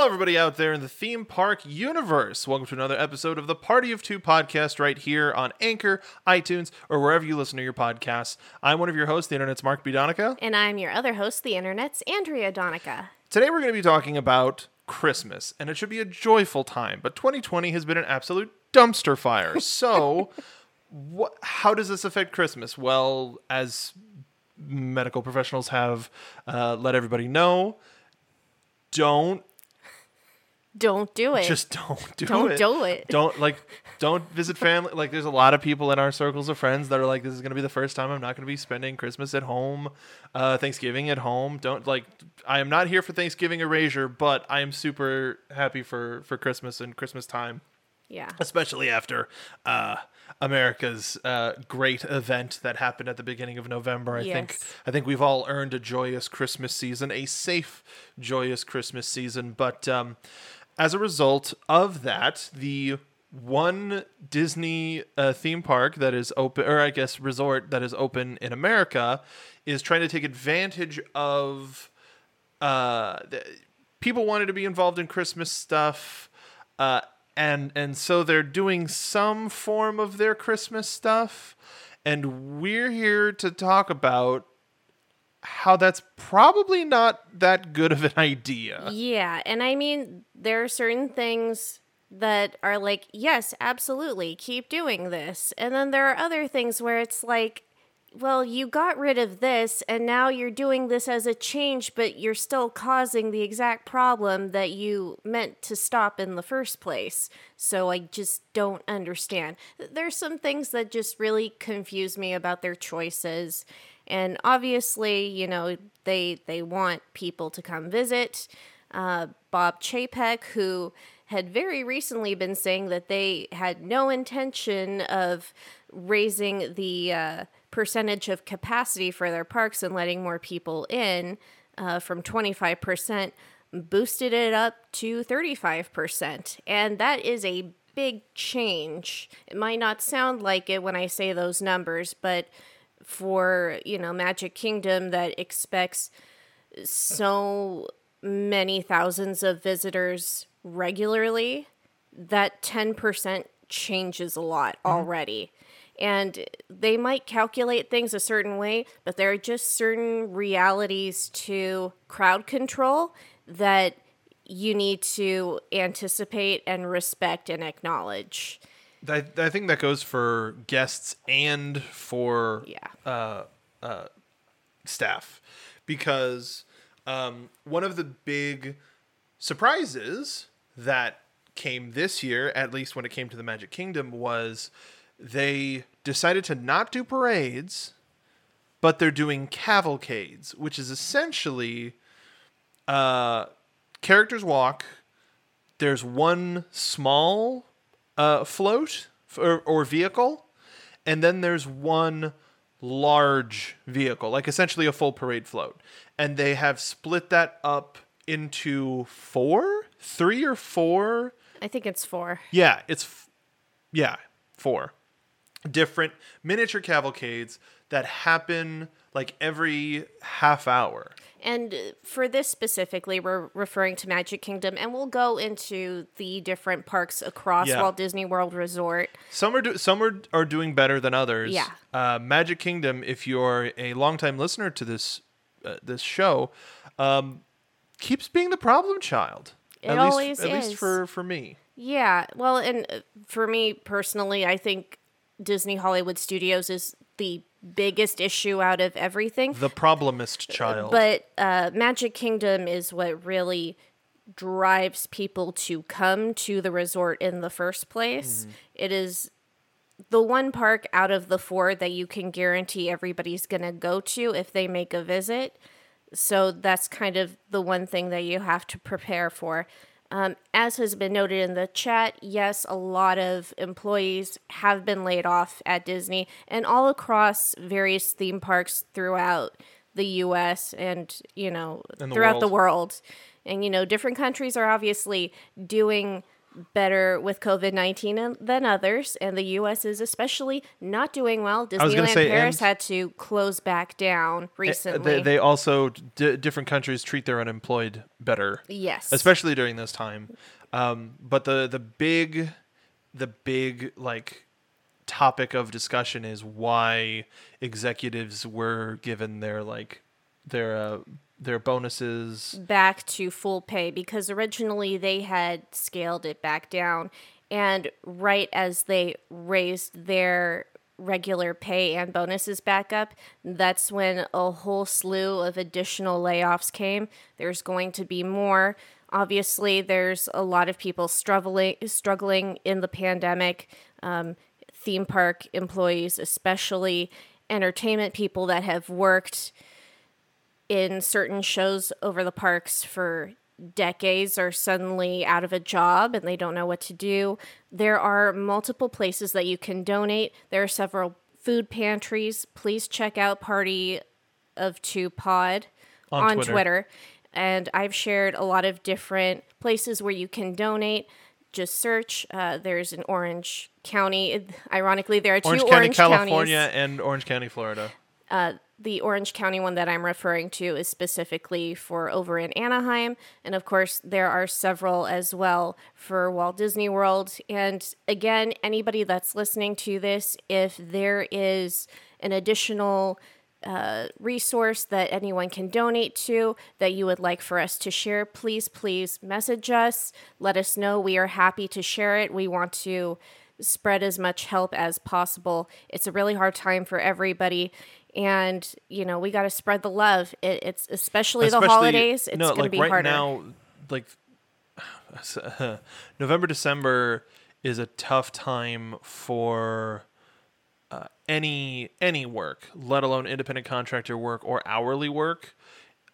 Hello, everybody out there in the theme park universe. Welcome to another episode of the Party of Two podcast right here on Anchor, iTunes, or wherever you listen to your podcasts. I'm one of your hosts, the internet's Mark B. Donica. And I'm your other host, the internet's Andrea Donica. Today, we're going to be talking about Christmas, and it should be a joyful time, but 2020 has been an absolute dumpster fire. So, what, how does this affect Christmas? Well, as medical professionals have uh, let everybody know, don't Don't do it. just don't do it. Don't do it. Don't like don't visit family. Like there's a lot of people in our circles of friends that are like, this is gonna be the first time I'm not gonna be spending Christmas at home, uh, Thanksgiving at home. Don't like I am not here for Thanksgiving erasure, but I am super happy for for Christmas and Christmas time, yeah. especially after uh, America's uh, great event that happened at the beginning of November. I think I think we've all earned a joyous Christmas season, a safe, joyous Christmas season. But um, as a result of that, the one Disney uh, theme park that is open, or I guess resort that is open in America, is trying to take advantage of uh, the, people wanted to be involved in Christmas stuff, uh, and and so they're doing some form of their Christmas stuff, and we're here to talk about how that's probably not that good of an idea. Yeah. And I mean, there are certain things that are like, yes, absolutely, keep doing this. And then there are other things where it's like, well, you got rid of this and now you're doing this as a change, but you're still causing the exact problem that you meant to stop in the first place. So I just don't understand. There's some things that just really confuse me about their choices. And obviously, you know, they they want people to come visit. Uh, Bob Chapek, who had very recently been saying that they had no intention of raising the uh, percentage of capacity for their parks and letting more people in uh, from 25%, boosted it up to 35%. And that is a big change. It might not sound like it when I say those numbers, but for, you know, Magic Kingdom that expects so many thousands of visitors regularly, that 10% changes a lot mm-hmm. already. And they might calculate things a certain way, but there are just certain realities to crowd control that you need to anticipate and respect and acknowledge. I, I think that goes for guests and for Yeah. staff because um, one of the big surprises that came this year, at least when it came to the Magic Kingdom, was they decided to not do parades, but they're doing cavalcades, which is essentially uh, characters walk. There's one small uh, float or, or vehicle, and then there's one large vehicle, like essentially a full parade float. And they have split that up into four, three or four. I think it's four. Yeah, it's f- yeah, four different miniature cavalcades that happen like every half hour. And uh, for this specifically, we're referring to Magic Kingdom, and we'll go into the different parks across Yeah. Walt Disney World Resort. Some are do- some are, are doing better than others. Yeah. Uh, Magic Kingdom, if you're a longtime listener to this uh, this show, um, keeps being the problem child. It at always least, at least for for me. Yeah, well, and uh, for me personally, I think Disney Hollywood Studios is the biggest issue out of everything. The problemist child. But uh, Magic Kingdom is what really drives people to come to the resort in the first place. It is the one park out of the four that you can guarantee everybody's going to go to if they make a visit. So that's kind of the one thing that you have to prepare for. Um, as has been noted in the chat, yes, a lot of employees have been laid off at Disney and all across various theme parks throughout the US and, you know, And the throughout the world. world. And, you know, different countries are obviously doing better with COVID 19 than others, and the US is especially not doing well. Disneyland say, Paris had to close back down Uh, recently. They, they also d- different countries treat their unemployed better. yes. especially during this time. Um, but the the big the big like topic of discussion is why executives were given their like their uh, their bonuses. back to full pay because originally they had scaled it back down. And right as they raised their regular pay and bonuses back up, that's when a whole slew of additional layoffs came. There's going to be more. Obviously, there's a lot of people struggling struggling in the pandemic. Um, theme park employees, especially entertainment people that have worked in certain shows over the parks for decades are suddenly out of a job and they don't know what to do. There are multiple places that you can donate. There are several food pantries. Please check out Party of Two Pod On on, Twitter. Twitter. And I've shared a lot of different places where you can donate. Just search. Uh, there's an Orange County. Ironically, there are two Orange Orange, County, counties California, and Orange County, Florida. The Orange County one that I'm referring to is specifically for over in Anaheim. And of course, there are several as well for Walt Disney World. And again, anybody that's listening to this, if there is an additional uh, resource that anyone can donate to that you would like for us to share, please, please message us. Let us know. We are happy to share it. We want to spread as much help as possible. It's a really hard time for everybody. And, you know, we got to spread the love. It, it's especially, the holidays. It's no, going to be right harder. now, like November, December is a tough time for uh, any any work, let alone independent contractor work or hourly work,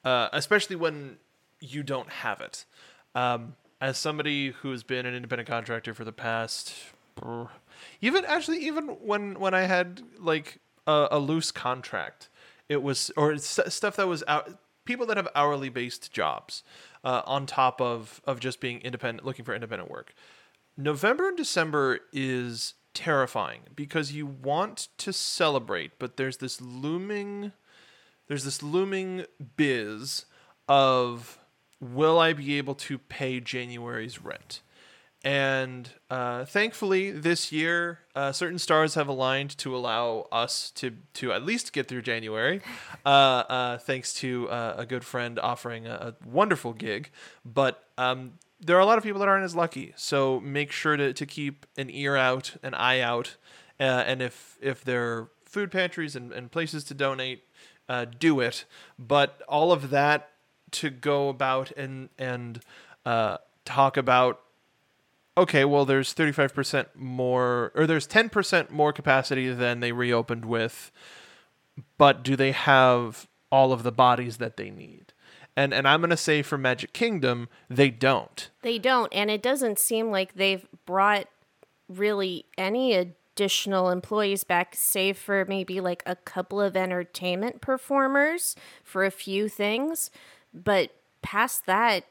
uh, especially when you don't have it. Um, as somebody who's been an independent contractor for the past, even actually even when when I had like a, a loose contract, it was or s- stuff that was out. People that have hourly based jobs, uh, on top of of just being independent, looking for independent work. November and December is terrifying because you want to celebrate, but there's this looming there's this looming biz of will I be able to pay January's rent? And uh, thankfully, this year, uh, certain stars have aligned to allow us to to at least get through January, uh, uh, thanks to uh, a good friend offering a, a wonderful gig. But um, there are a lot of people that aren't as lucky, so make sure to, to keep an ear out, an eye out, uh, and if if there are food pantries and, and places to donate, uh, do it. But all of that to go about and and uh, talk about okay, well, there's 35% more, or there's 10% more capacity than they reopened with, but do they have all of the bodies that they need? And and I'm gonna say for Magic Kingdom, they don't. They don't, and it doesn't seem like they've brought really any additional employees back, save for maybe like a couple of entertainment performers for a few things. But past that,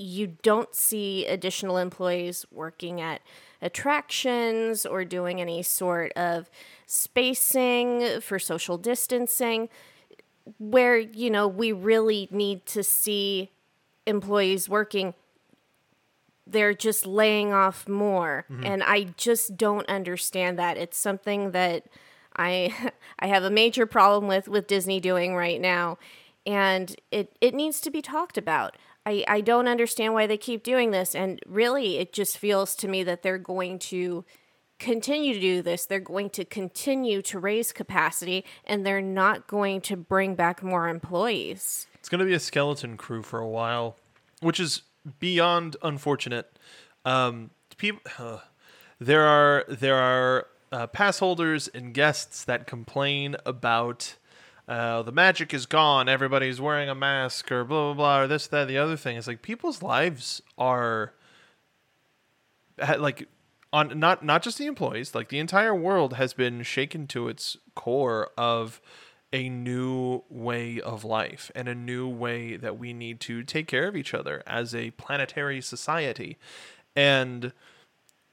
you don't see additional employees working at attractions or doing any sort of spacing for social distancing where you know we really need to see employees working they're just laying off more. Mm-hmm. And i just don't understand that. It's something that i i have a major problem with with disney doing right now. And it it needs to be talked about i i don't understand why they keep doing this. And really it just feels to me that they're going to continue to do this. They're going to continue to raise capacity and they're not going to bring back more employees. It's gonna be a skeleton crew for a while, which is beyond unfortunate. Um, people, there are there are uh, pass holders and guests that complain about uh, the magic is gone. Everybody's wearing a mask or blah blah blah or this that the other thing. It's like people's lives are like on not not just the employees like the entire world has been shaken to its core of a new way of life and a new way that we need to take care of each other as a planetary society and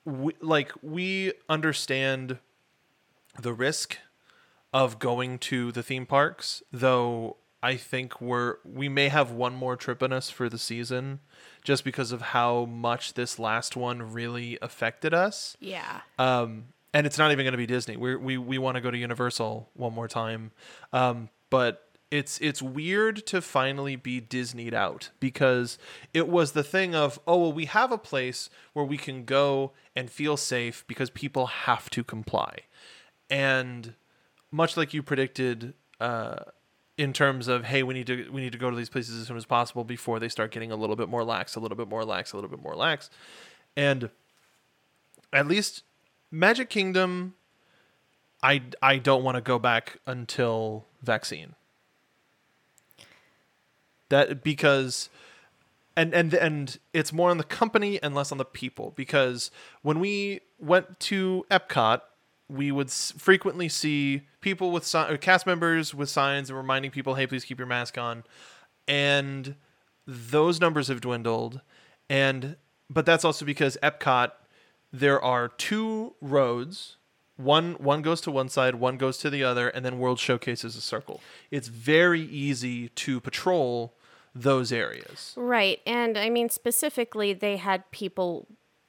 we, like we understand the risk of going to the theme parks, though I think we're we may have one more trip in us for the season just because of how much this last one really affected us. Yeah. Um, and it's not even going to be Disney. We're, we we want to go to Universal one more time. Um, but it's it's weird to finally be Disneyed out because it was the thing of oh well we have a place where we can go and feel safe because people have to comply, and much like you predicted. Uh, in terms of hey we need to we need to go to these places as soon as possible before they start getting a little bit more lax a little bit more lax a little bit more lax and at least magic kingdom i i don't want to go back until vaccine that because and and and it's more on the company and less on the people because when we went to epcot we would s- frequently see people with si- or cast members with signs and reminding people, "Hey, please keep your mask on," and those numbers have dwindled. And but that's also because Epcot, there are two roads. One one goes to one side, one goes to the other, and then World Showcase is a circle. It's very easy to patrol those areas. Right. And I mean, specifically, they had people,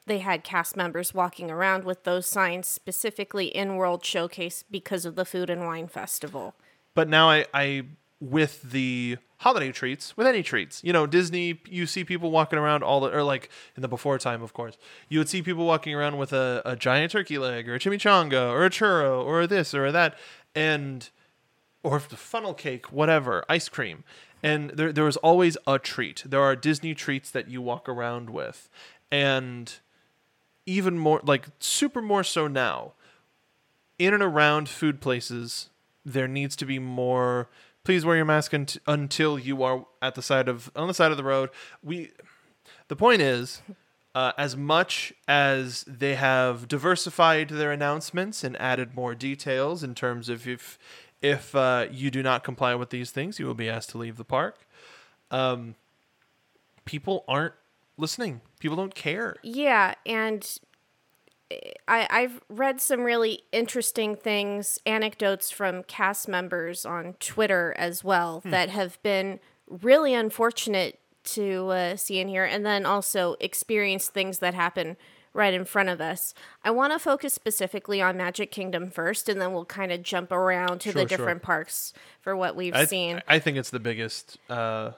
they had cast members walking around with those signs specifically in World Showcase because of the Food and Wine Festival. But now I, I with the holiday treats, with any treats, you know, Disney, you see people walking around all the, or like in the before time, of course, you would see people walking around with a, a giant turkey leg or a chimichanga or a churro or this or that, and or funnel cake, whatever, ice cream. And there, there was always a treat. There are Disney treats that you walk around with. And even more, like super more so now, in and around food places, there needs to be more. Please wear your mask unt- until you are at the side of on the side of the road. We, the point is, uh, as much as they have diversified their announcements and added more details in terms of if if uh, you do not comply with these things, you will be asked to leave the park. Um, people aren't listening. People don't care. Yeah, and I, I've read some really interesting things, anecdotes from cast members on Twitter as well that have been really unfortunate to uh, see and hear, and then also experience things that happen right in front of us. I want to focus specifically on Magic Kingdom first, and then we'll kind of jump around to Sure, the sure. different parks for what we've I, seen. I think it's the biggest, uh,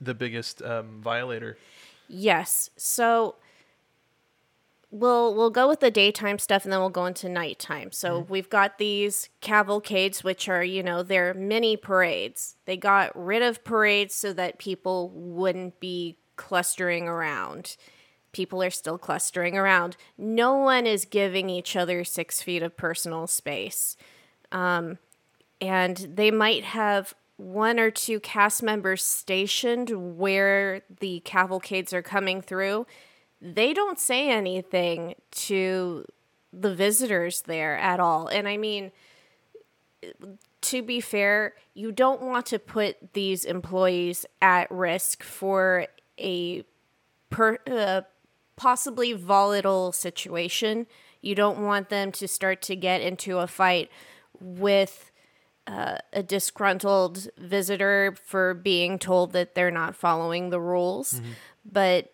the biggest um, violator. Yes. So we'll we'll go with the daytime stuff and then we'll go into nighttime. So mm-hmm. we've got these cavalcades which are, you know, they're mini parades. They got rid of parades so that people wouldn't be clustering around. People are still clustering around. No one is giving each other six feet of personal space um, and they might have one or two cast members stationed where the cavalcades are coming through. They don't say anything to the visitors there at all. And I mean, to be fair, you don't want to put these employees at risk for a per, uh, possibly volatile situation. You don't want them to start to get into a fight with uh, a disgruntled visitor for being told that they're not following the rules. But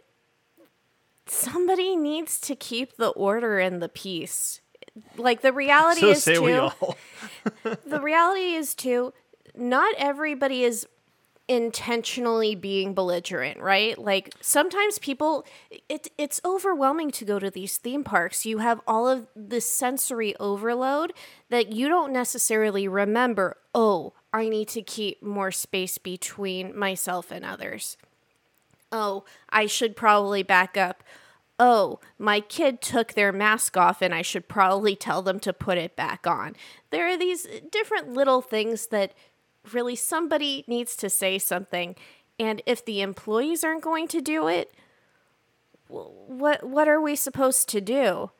somebody needs to keep the order and the peace. Like the reality So is too the reality is too not everybody is intentionally being belligerent right? Like sometimes people it, it's overwhelming to go to these theme parks. You have all of this sensory overload that you don't necessarily remember oh i need to keep more space between myself and others. Oh i should probably back up. Oh, my kid took their mask off and I should probably tell them to put it back on. There are these different little things that really somebody needs to say something. And if the employees aren't going to do it, what what are we supposed to do?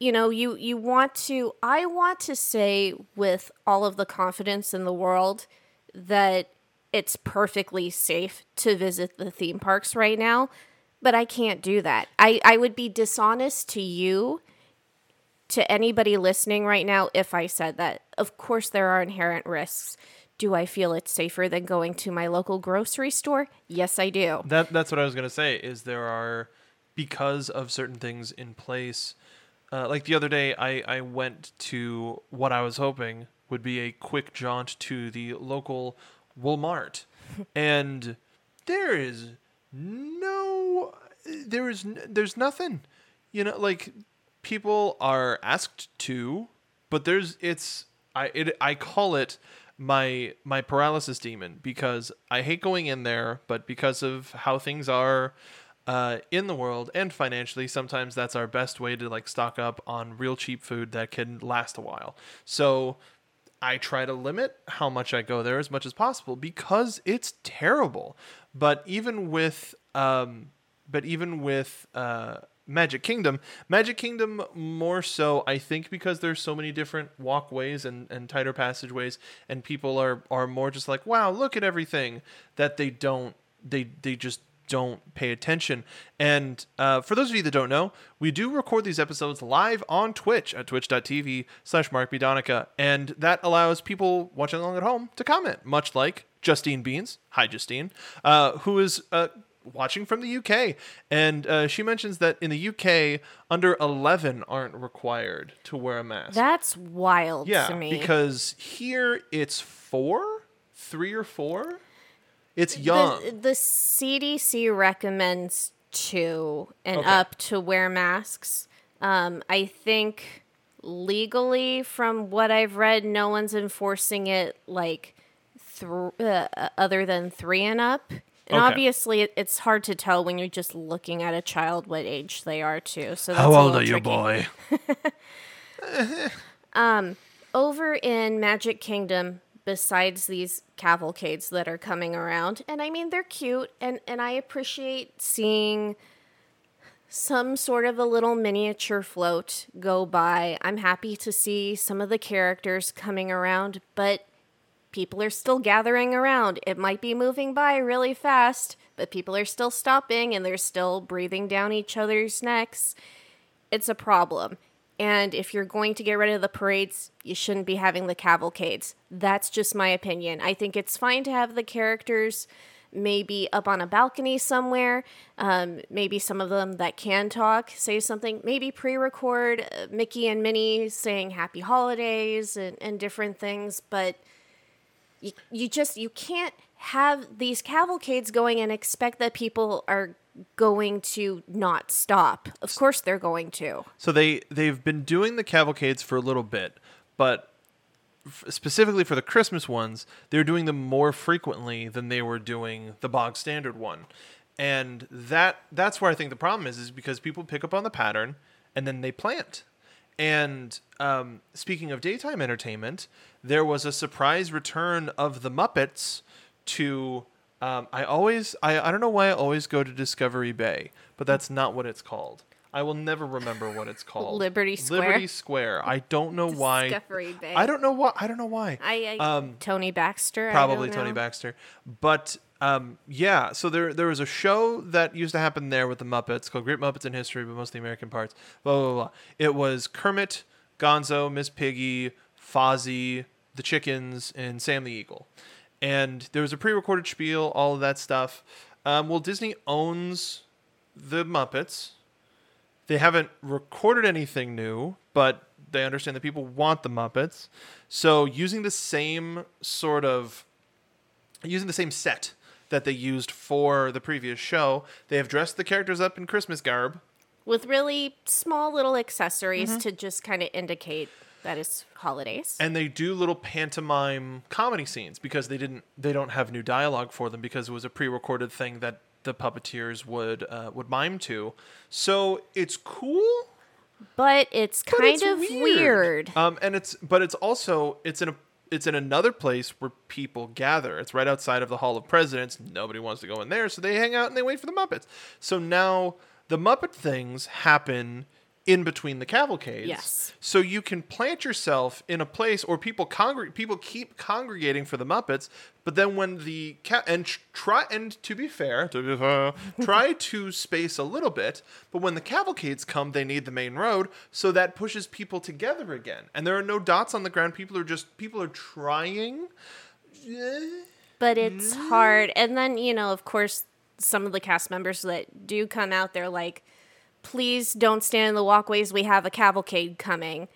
You know, you you want to I want to say with all of the confidence in the world that it's perfectly safe to visit the theme parks right now But I can't do that. I, I would be dishonest to you, to anybody listening right now, if I said that. Of course, there are inherent risks. Do I feel it's safer than going to my local grocery store? Yes, I do. That that's what I was gonna say. Is there are because of certain things in place. Uh, like the other day, I I went to what I was hoping would be a quick jaunt to the local Walmart, and there is no there is there's nothing. You know, like people are asked to, but there's it's I it I call it my my paralysis demon because I hate going in there, but because of how things are uh, in the world and financially, sometimes that's our best way to like stock up on real cheap food that can last a while. So I try to limit how much I go there as much as possible because it's terrible. But even with um, but even with uh, Magic Kingdom, Magic Kingdom more so, I think, because there's so many different walkways and, and tighter passageways, and people are are more just like, wow, look at everything that they don't they they just don't pay attention. And uh, for those of you that don't know, we do record these episodes live on Twitch at twitch.tv slash markbdonica. And that allows people watching along at home to comment, much like Justine Beans, hi Justine, uh, who is uh, watching from the UK. And uh, she mentions that in the UK, under 11 aren't required to wear a mask. That's wild yeah, to me. because here it's four, three or four. It's young. The, the CDC recommends two and Okay. up to wear masks. Um, I think legally, from what I've read, no one's enforcing it like th- uh, other than three and up. And Okay. obviously, it's hard to tell when you're just looking at a child what age they are too. So that's a are tricky. boy? Um, over in Magic Kingdom, besides these cavalcades that are coming around, and I mean they're cute, and and I appreciate seeing some sort of a little miniature float go by. I'm happy to see some of the characters coming around, but people are still gathering around. It might be moving by really fast, but people are still stopping and they're still breathing down each other's necks it's a problem. And if you're going to get rid of the parades, you shouldn't be having the cavalcades. That's just my opinion. I think it's fine to have the characters maybe up on a balcony somewhere. Um, maybe some of them that can talk say something. Maybe pre record uh, Mickey and Minnie saying happy holidays and, and different things. But you, you just you can't have these cavalcades going and expect that people are going to not stop. Of course they're going to. So they they've been doing the cavalcades for a little bit, but f- specifically for the Christmas ones, they're doing them more frequently than they were doing the bog standard one. And that that's where I think the problem is is because people pick up on the pattern and then they plant. And um, speaking of daytime entertainment, there was a surprise return of the Muppets to. Um, I always, I, I don't know why I always go to Discovery Bay, but that's not what it's called. I will never remember what it's called. Liberty Square? Liberty Square. I don't know why. Discovery Bay. I don't know why. I don't know why. I, I Um, Tony Baxter. I Probably Tony. Baxter. But um, yeah, so there there was a show that used to happen there with the Muppets called Great Muppets in History, but mostly American parts. Blah blah blah. It was Kermit, Gonzo, Miss Piggy, Fozzie, the chickens, and Sam the Eagle. And there was a pre-recorded spiel, all of that stuff. Um, well, Disney owns the Muppets. They haven't recorded anything new, but they understand that people want the Muppets. So using the same sort of using the same set that they used for the previous show, they have dressed the characters up in Christmas garb. With really small little accessories Mm-hmm. to just kind of indicate that it's holidays. and they do little pantomime comedy scenes because they didn't they don't have new dialogue for them because it was a pre-recorded thing that the puppeteers would uh, would mime to. So it's cool, but it's but kind it's of weird. Um, and it's but it's also it's in a it's in another place where people gather. It's right outside of the Hall of Presidents. Nobody wants to go in there, so they hang out and they wait for the Muppets. So now the Muppet things happen in between the cavalcades. Yes. So you can plant yourself in a place, or people congregate. People keep congregating for the Muppets, but then when the ca- and try and to be fair, to be fair, try to space a little bit. But when the cavalcades come, they need the main road, so that pushes people together again. And there are no dots on the ground. People are just people are trying. but it's mm. hard. And then, you know, of course, some of the cast members that do come out, they're like, please don't stand in the walkways. We have a cavalcade coming.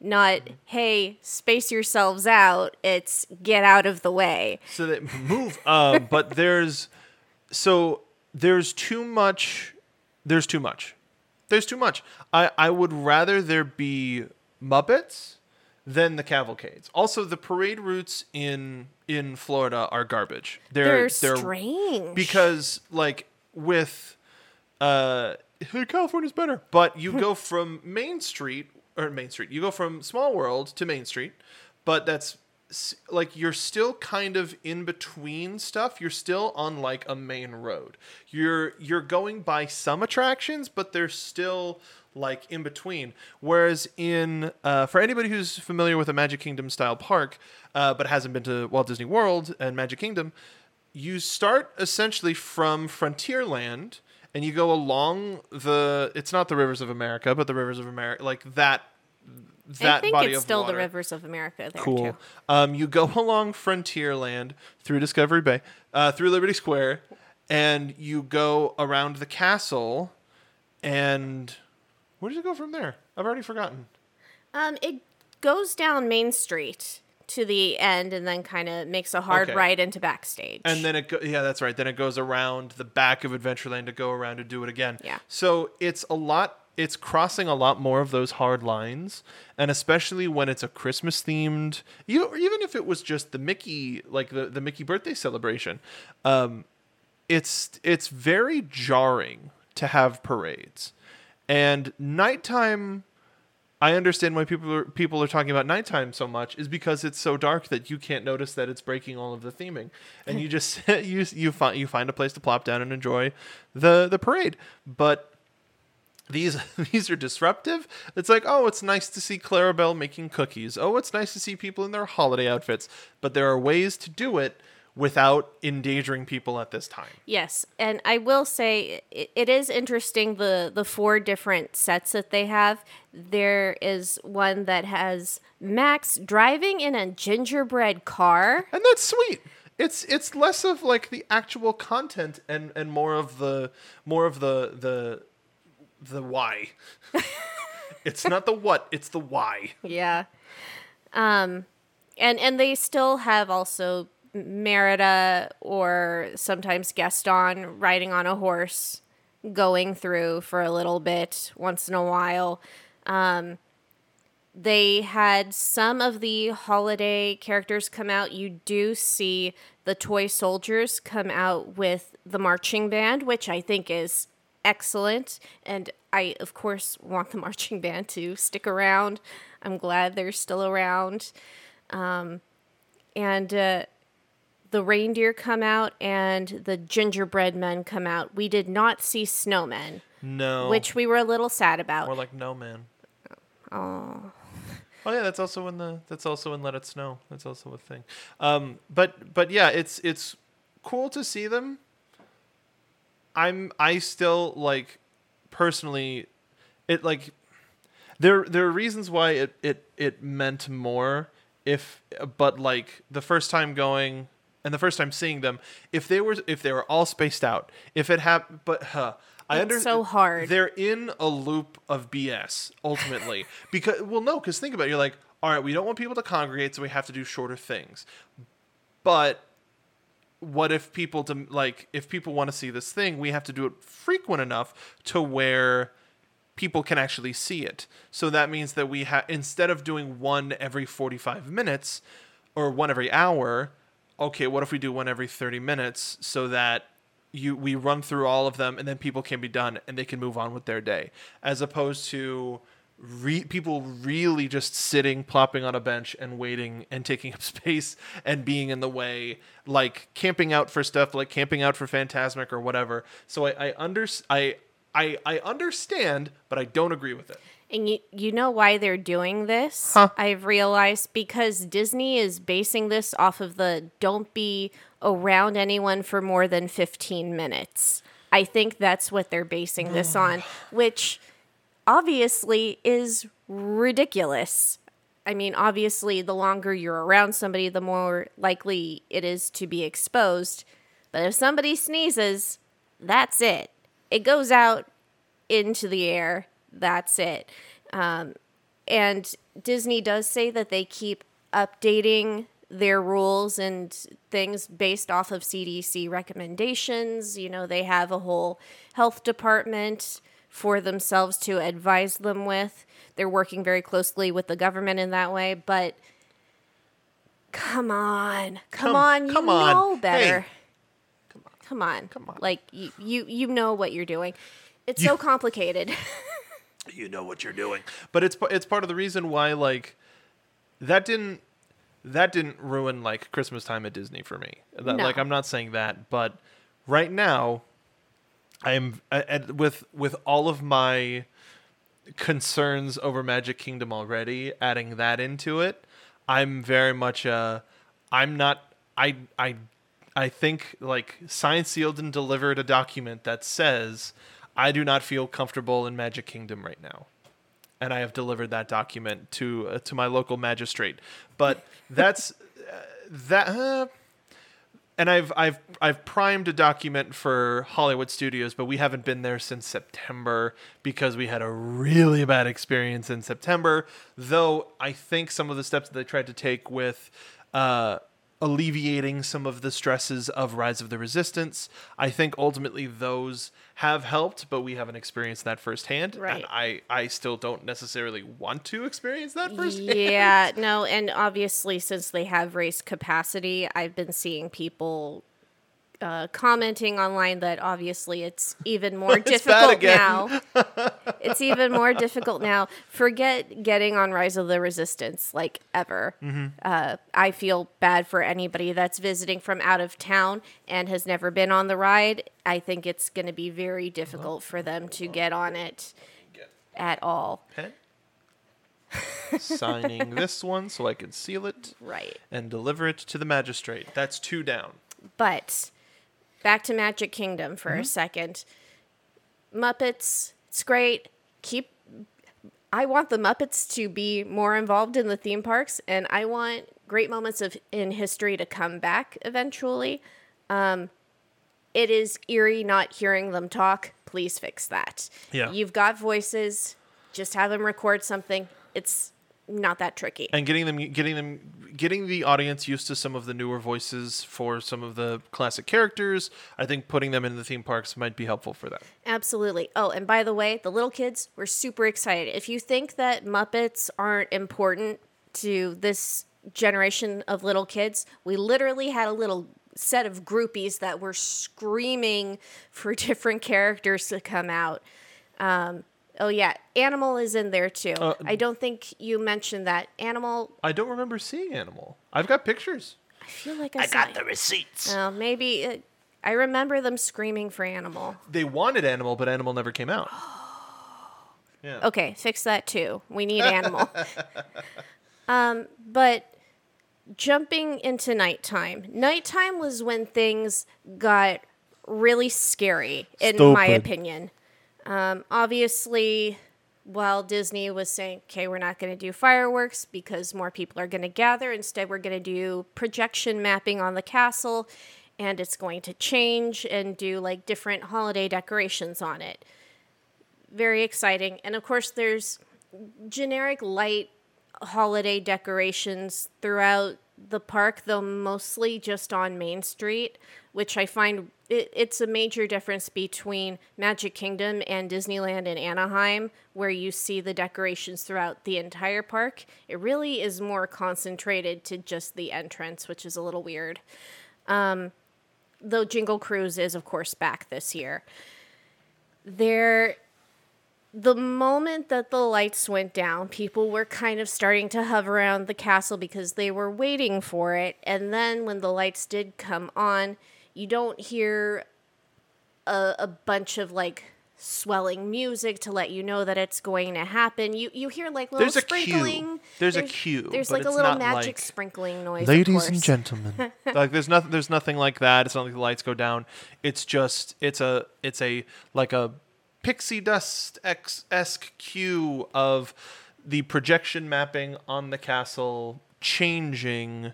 Not, hey, space yourselves out. It's get out of the way. so that move uh but there's so there's too much there's too much there's too much i i would rather there be muppets than the cavalcades also the parade routes in in florida are garbage They're, they're strange. because like with uh California's better. But you go from Main Street or Main Street. You go from Small World to Main Street, but that's like you're still kind of in between stuff. You're still on like a main road. You're you're going by some attractions, but they're still like in between. Whereas in uh, for anybody who's familiar with a Magic Kingdom style park, uh, but hasn't been to Walt Disney World and Magic Kingdom, you start essentially from Frontierland and you go along the it's not the rivers of America, but the rivers of America like that that I think body it's still water. the rivers of America there, Cool. too. Um, you go along Frontierland through Discovery Bay, uh, through Liberty Square, and you go around the castle. And where does it go from there? I've already forgotten. Um, it goes down Main Street to the end and then kind of makes a hard Okay. right into backstage. And then it go- yeah, that's right. Then it goes around the back of Adventureland to go around and do it again. Yeah. So it's a lot. It's crossing a lot more of those hard lines, and especially when it's a Christmas themed, you or even if it was just the Mickey, like the the Mickey birthday celebration, um, it's it's very jarring to have parades, and nighttime. I understand why people are people are talking about nighttime so much is because it's so dark that you can't notice that it's breaking all of the theming, and you just you you find you find a place to plop down and enjoy the the parade. But these these are disruptive. It's like oh, it's nice to see Clarabelle making cookies. Oh, it's nice to see people in their holiday outfits. But there are ways to do it without endangering people at this time. Yes, and I will say it, it is interesting the the four different sets that they have. There is one that has Max driving in a gingerbread car. and that's sweet it's it's less of like the actual content and and more of the more of the the the why it's not the what it's the why Yeah. Um and and they still have also Merida or sometimes Gaston riding on a horse going through for a little bit once in a while. Um they had some of the holiday characters come out. You do see the toy soldiers come out with the marching band, which I think is excellent. And I, of course, want the marching band to stick around. I'm glad they're still around. Um, and uh, the reindeer come out and the gingerbread men come out. We did not see snowmen, no. which we were a little sad about. more like no man oh oh yeah that's also in the that's also in let it snow. That's also a thing. Um but but yeah it's it's cool to see them. I'm i still like personally it like there there are reasons why it it it meant more if but like the first time going and the first time seeing them if they were if they were all spaced out if it happened but huh I understand. so hard. They're in a loop of BS ultimately because well no because think about it you're like all right we don't want people to congregate so we have to do shorter things but what if people to like if people want to see this thing we have to do it frequent enough to where people can actually see it so that means that we have instead of doing one every 45 minutes or one every hour okay what if we do one every 30 minutes so that you we run through all of them and then people can be done and they can move on with their day? As opposed to re- people really just sitting plopping on a bench and waiting and taking up space and being in the way like camping out for stuff like camping out for Fantasmic or whatever. So i i under i i, I understand but i don't agree with it And you, you know why they're doing this? Huh. I've realized because Disney is basing this off of the don't be around anyone for more than 15 minutes. I think that's what they're basing this on, which obviously is ridiculous. I mean, obviously, the longer you're around somebody, the more likely it is to be exposed. But if somebody sneezes, that's it. It goes out into the air. That's it. Um, and Disney does say that they keep updating their rules and things based off of CDC recommendations. You know, they have a whole health department for themselves to advise them with. They're working very closely with the government in that way, but come on. Come, Come- on, you come on. know better. Hey. Come on. Come on. Like you, you you know what you're doing. It's so complicated. you know what you're doing. But it's it's part of the reason why like that didn't that didn't ruin like Christmas time at Disney for me. That, No. Like I'm not saying that, but right now I am at, with with all of my concerns over Magic Kingdom already, adding that into it, I'm very much uh I'm not I I I think like signed sealed and delivered a document that says I do not feel comfortable in Magic Kingdom right now. And I have delivered that document to uh, to my local magistrate. But that's uh, that uh, and I've I've I've primed a document for Hollywood Studios, but we haven't been there since September because we had a really bad experience in September. Though I think some of the steps that they tried to take with uh, alleviating some of the stresses of Rise of the Resistance, I think ultimately those have helped, but we haven't experienced that firsthand. Right. And I I still don't necessarily want to experience that firsthand. yeah, no, and obviously since they have raised capacity, I've been seeing people uh, commenting online that obviously it's even more It's difficult now. it's even more difficult now. Forget getting on Rise of the Resistance like ever. Mm-hmm. Uh, I feel bad for anybody that's visiting from out of town and has never been on the ride. I think it's going to be very difficult for them to get on it at all. Pen? Signing this one so I can seal it Right. and deliver it to the magistrate. That's two down. But back to Magic Kingdom for a second. Muppets, it's great. Keep I want the Muppets to be more involved in the theme parks and I want great moments of in history to come back eventually. Um it is eerie not hearing them talk. Please fix that. Yeah. You've got voices. Just have them record something. It's not that tricky. And getting them getting them getting the audience used to some of the newer voices for some of the classic characters. I think putting them in the theme parks might be helpful for that. Absolutely. Oh, and by the way, the little kids were super excited. If you think that Muppets aren't important to this generation of little kids, we literally had a little set of groupies that were screaming for different characters to come out. Um, oh, yeah. Animal is in there too. Uh, I don't think you mentioned that. Animal, I don't remember seeing Animal. I've got pictures. I feel like I, saw it. The receipts. Oh, maybe. It, I remember them screaming for Animal. They wanted Animal, but Animal never came out. Yeah. Okay, fix that too. We need animal. um, but jumping into nighttime. Nighttime was when things got really scary, in my opinion. Um, obviously, while Disney was saying, okay, we're not going to do fireworks because more people are going to gather, instead, we're going to do projection mapping on the castle and it's going to change and do like different holiday decorations on it very exciting. And of course, there's generic light holiday decorations throughout the park, though mostly just on Main Street, which I find it, it's a major difference between Magic Kingdom and Disneyland in Anaheim, where you see the decorations throughout the entire park. It really is more concentrated to just the entrance, which is a little weird. Um, though Jingle Cruise is, of course, back this year. There the moment that the lights went down, people were kind of starting to hover around the castle because they were waiting for it. And then when the lights did come on, you don't hear a, a bunch of like swelling music to let you know that it's going to happen. You you hear like little There's a cue. sprinkling. There's a cue, There's like a little magic like, sprinkling noise. of ladies and gentlemen like there's nothing there's nothing like that it's not like the lights go down it's just it's a it's a like a pixie dust esque cue of the projection mapping on the castle changing.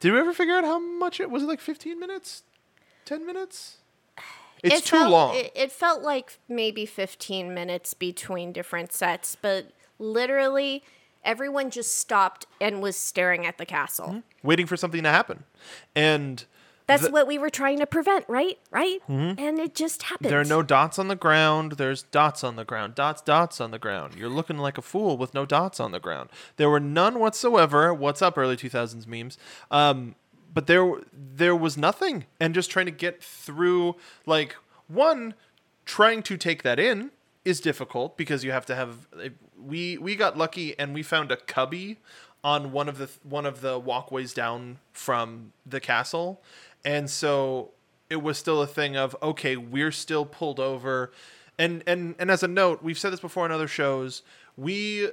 Did we ever figure out how much it was it like 15 minutes? 10 minutes? It's It too felt- long. It, it felt like maybe 15 minutes between different sets, but literally everyone just stopped and was staring at the castle. Mm-hmm. waiting for something to happen. And That's the- what we were trying to prevent, right? Right? And it just happened. There are no dots on the ground. There's dots on the ground. Dots, dots on the ground. You're looking like a fool with no dots on the ground. There were none whatsoever. What's up, early 2000s memes? Um, but there, there was nothing. And just trying to get through, like, one, trying to take that in is difficult because you have to have. We we got lucky and we found a cubby on one of the one of the walkways down from the castle, and so it was still a thing of okay, we're still pulled over, and and and as a note, we've said this before in other shows, we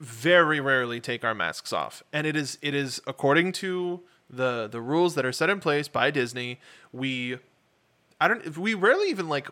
very rarely take our masks off, and it is it is according to the the rules that are set in place by Disney. We I don't we rarely even like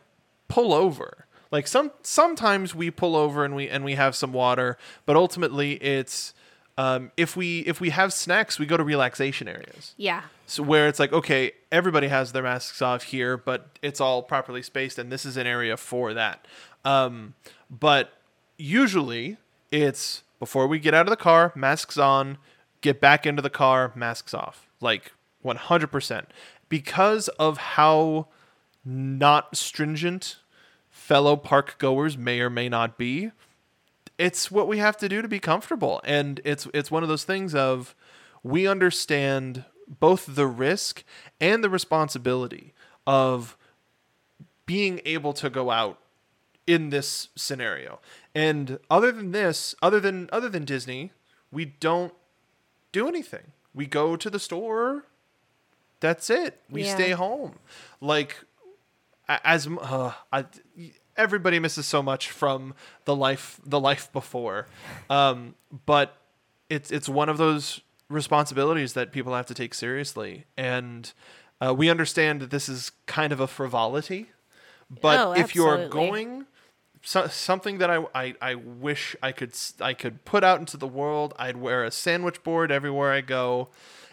pull over. Like some sometimes we pull over and we and we have some water, but ultimately it's um, if we if we have snacks, we go to relaxation areas. Yeah. So where it's like, okay, everybody has their masks off here, but it's all properly spaced, and this is an area for that. Um, but usually it's before we get out of the car, masks on, get back into the car, masks off, like 100%. Because of how not stringent fellow park goers may or may not be, it's what we have to do to be comfortable. And it's it's one of those things of we understand both the risk and the responsibility of being able to go out in this scenario. And other than this other than other than disney we don't do anything. We go to the store. That's it. We Yeah. stay home. Like as uh, I, everybody misses so much from the life the life before. Um, but it's it's one of those responsibilities that people have to take seriously. And uh, we understand that this is kind of a frivolity but Oh, if you're going so, something that I, I I wish I could I could put out into the world I'd wear a sandwich board everywhere I go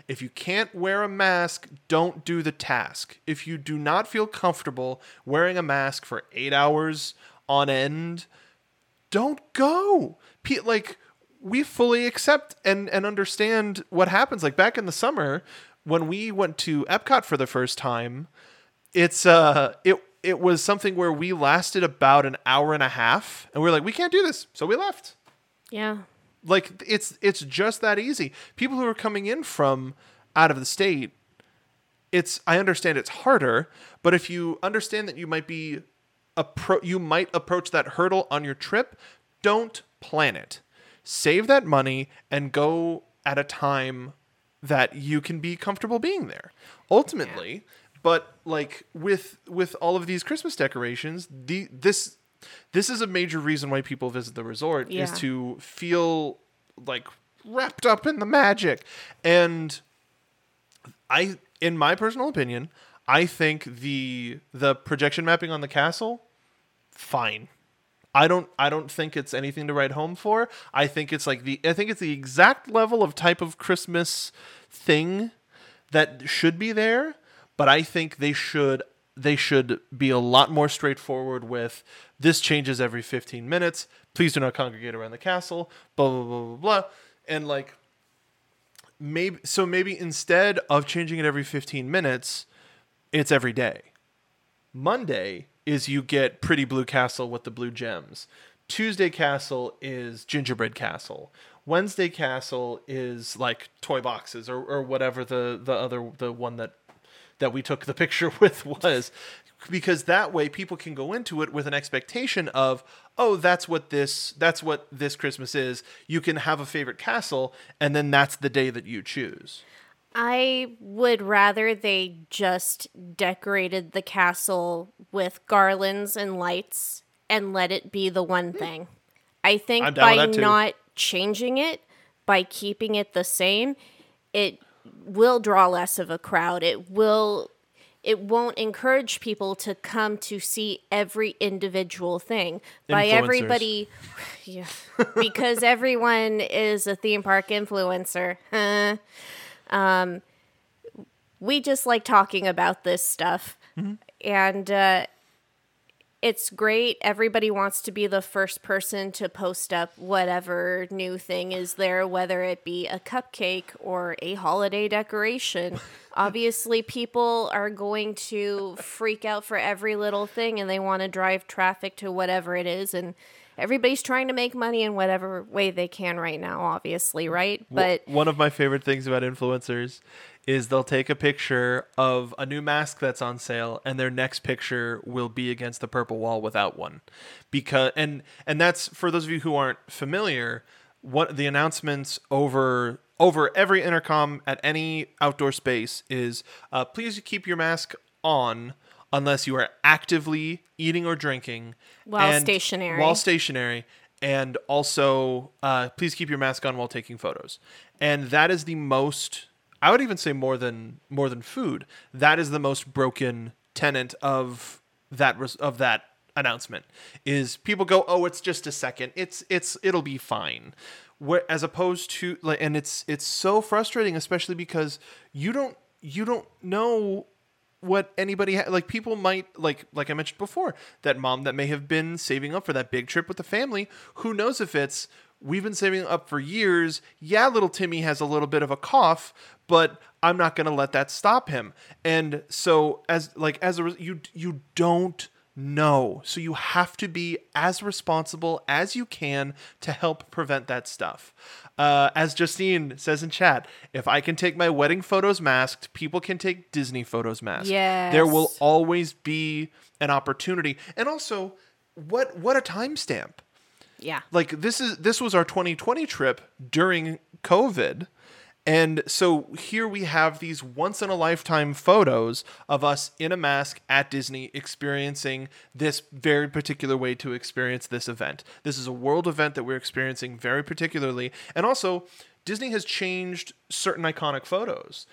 if you can't wear a mask, don't do the task. If you do not feel comfortable wearing a mask for eight hours on end, don't go. Like we fully accept and and understand what happens. Like back in the summer when we went to Epcot for the first time, it's uh it it was something where we lasted about an hour and a half, and we are like, we can't do this, so we left Yeah. Like it's it's just that easy. People who are coming in from out of the state it's i understand it's harder but if you understand that you might be appro- you might approach that hurdle on your trip don't plan it. Save that money and go at a time that you can be comfortable being there. Ultimately but like with with all of these christmas decorations the this this is a major reason why people visit the resort is to feel like wrapped up in the magic. And i in my personal opinion i think the the projection mapping on the castle fine. I don't I don't think it's anything to write home for. I think it's like the I think it's the exact level of type of Christmas thing that should be there, but I think they should they should be a lot more straightforward with this changes every 15 minutes. Please do not congregate around the castle. Blah blah blah blah blah. And like maybe so maybe instead of changing it every 15 minutes, it's every day. Monday is you get Pretty Blue Castle with the blue gems. Tuesday Castle is Gingerbread Castle. Wednesday Castle is like toy boxes or, or whatever the, the other the one that that we took the picture with was because that way people can go into it with an expectation of oh that's what this that's what this Christmas is. You can have a favorite castle and then that's the day that you choose. I would rather they just decorated the castle with garlands and lights and let it be the one hmm. thing. I think I'm down with by not changing it, by keeping it the same, it will draw less of a crowd. It will it won't encourage people to come to see every individual thing. By everybody yeah, because everyone is a theme park influencer. Huh. Um we just like talking about this stuff. And uh it's great. Everybody wants to be the first person to post up whatever new thing is there, whether it be a cupcake or a holiday decoration. Obviously, people are going to freak out for every little thing and they want to drive traffic to whatever it is. And everybody's trying to make money in whatever way they can right now, obviously, right? But one of my favorite things about influencers is they'll take a picture of a new mask that's on sale and their next picture will be against the purple wall without one. Because and and that's for those of you who aren't familiar what the announcements over over every intercom at any outdoor space is uh, please keep your mask on unless you are actively eating or drinking. While stationary. while stationary. And also uh, please keep your mask on while taking photos. And that is the most i would even say more than more than food. That is the most broken tenant of that res- of that announcement is people go oh it's just a second. It's it's it'll be fine. Where, as opposed to like and it's it's so frustrating especially because you don't you don't know what anybody ha- like people might like like i mentioned before that mom that may have been saving up for that big trip with the family who knows if it's we've been saving up for years yeah little timmy has a little bit of a cough but i'm not going to let that stop him and so as like as a you you don't know so you have to be as responsible as you can to help prevent that stuff uh, as Justine says in chat, if I can take my wedding photos masked, people can take Disney photos masked. There will always be an opportunity. And also, what what a timestamp. Yeah. Like this is this was our 2020 trip during COVID. And so here we have these once in a lifetime photos of us in a mask at Disney experiencing this very particular way to experience this event. This is a world event that we're experiencing very particularly. And also, Disney has changed certain iconic photos.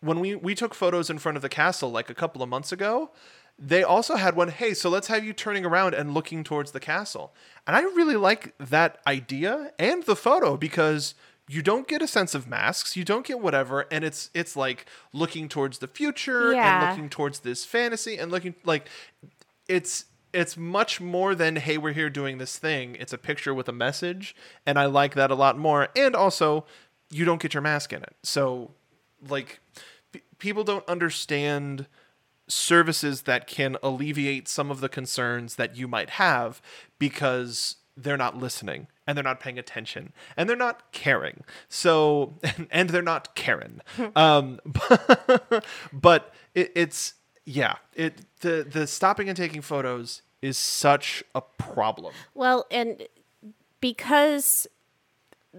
When we, we took photos in front of the castle like a couple of months ago, they also had one, hey, so let's have you turning around and looking towards the castle. And I really like that idea and the photo because you don't get a sense of masks, you don't get whatever, and it's it's like looking towards the future Yeah. and looking towards this fantasy and looking like it's it's much more than hey we're here doing this thing it's a picture with a message and i like that a lot more and also you don't get your mask in it so like p- people don't understand services that can alleviate some of the concerns that you might have because they're not listening and they're not paying attention and they're not caring. So and they're not karen um but it, it's yeah it the the stopping and taking photos is such a problem. Well, and because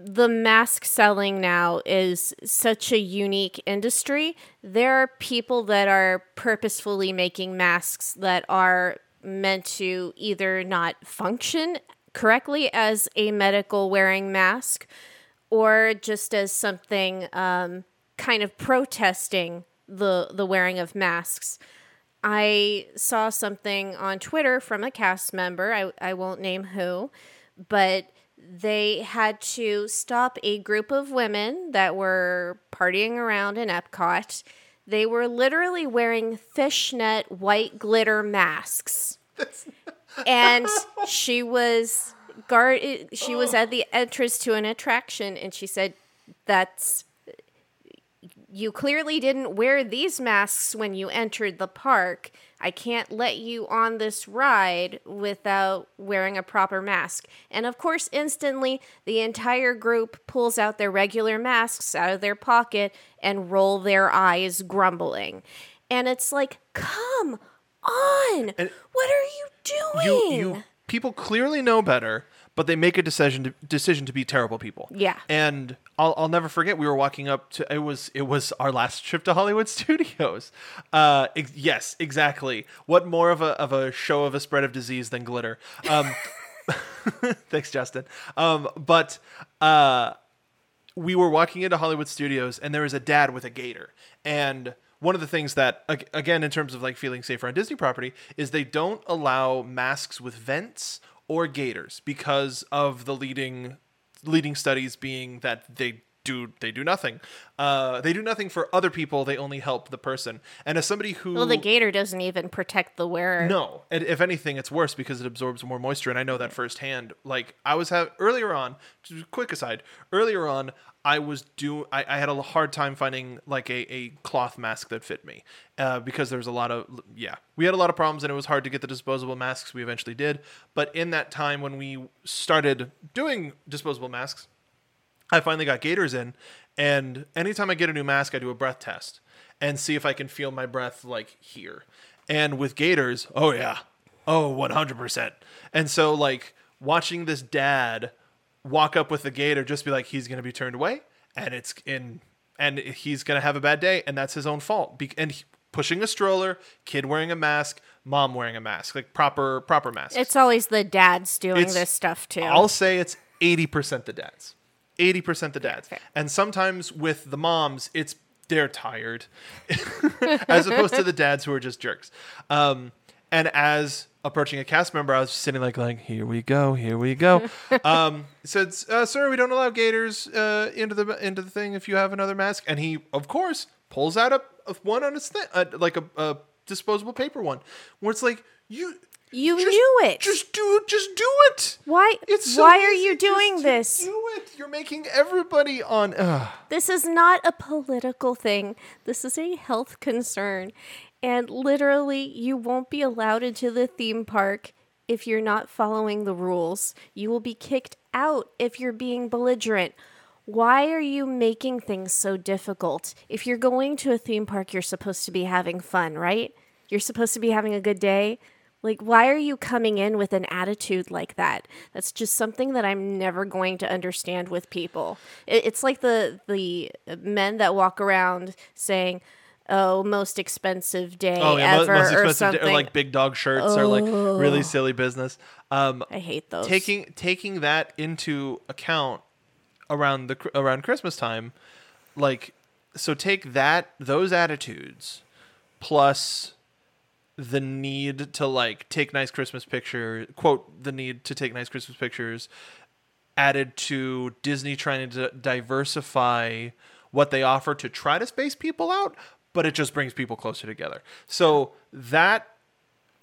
the mask selling now is such a unique industry, there are people that are purposefully making masks that are meant to either not function correctly as a medical wearing mask or just as something um, kind of protesting the the wearing of masks. I saw something on Twitter from a cast member. I, I won't name who, but they had to stop a group of women that were partying around in Epcot. They were literally wearing fishnet white glitter masks. and she was guard she was at the entrance to an attraction and she said that's you clearly didn't wear these masks when you entered the park. I can't let you on this ride without wearing a proper mask. And of course, instantly, the entire group pulls out their regular masks out of their pocket and roll their eyes, grumbling. And it's like, come on! And- what are you doing? you you people clearly know better but they make a decision to, decision to be terrible people. Yeah. And I'll, I'll never forget. We were walking up to it was it was our last trip to Hollywood Studios. Uh, ex- yes, exactly. What more of a of a show of a spread of disease than glitter? Um, thanks, Justin. Um, but uh, we were walking into Hollywood Studios, and there was a dad with a gaiter, and one of the things that again in terms of like feeling safer on disney property is they don't allow masks with vents or gaiters because of the leading leading studies being that they do they do nothing uh, they do nothing for other people they only help the person and as somebody who Well, the gaiter doesn't even protect the wearer. no, and if anything, it's worse because it absorbs more moisture, and I know that firsthand. Like I was have earlier on. Quick aside. Earlier on, I was do I, I had a hard time finding like a, a cloth mask that fit me uh, because there was a lot of yeah we had a lot of problems and it was hard to get the disposable masks. We eventually did, but in that time when we started doing disposable masks, I finally got gaiters in, and anytime I get a new mask, I do a breath test and see if I can feel my breath like here. And with gaiters, oh yeah, oh 100%. And so like watching this dad walk up with the gaiter, just be like he's gonna be turned away, and it's in, and he's gonna have a bad day, and that's his own fault. Be- and he- pushing a stroller, kid wearing a mask, mom wearing a mask, like proper proper masks. It's always the dads doing It's- this stuff too. I'll say it's 80% the dads. 80% the dads. Fair. And sometimes with the moms, it's they're tired as opposed to the dads who are just jerks. Um, and as approaching a cast member, I was sitting like, like, here we go, here we go. um, said, uh, sir, we don't allow gaiters uh, into the into the thing if you have another mask. And he, of course, pulls out a, a one on his thing, uh, like a, a disposable paper one, where it's like you. You just- knew it. Just do it. Just do it. Why? It's so why are you doing this? Do it. You're making everybody on. Ugh. This is not a political thing. This is a health concern. And literally, you won't be allowed into the theme park if you're not following the rules. You will be kicked out if you're being belligerent. Why are you making things so difficult? If you're going to a theme park, you're supposed to be having fun, right? You're supposed to be having a good day. Like, why are you coming in with an attitude like that? That's just something that I'm never going to understand with people. It's like the the men that walk around saying, "Oh, most expensive day Oh yeah, ever," most or something. or like big dog shirts or like really silly business. Um, I hate those. taking taking that into account around the around Christmas time, like so take that those attitudes plus the need to like take nice Christmas picture quote the need to take nice Christmas pictures added to Disney trying to diversify what they offer to try to space people out, but it just brings people closer together. So that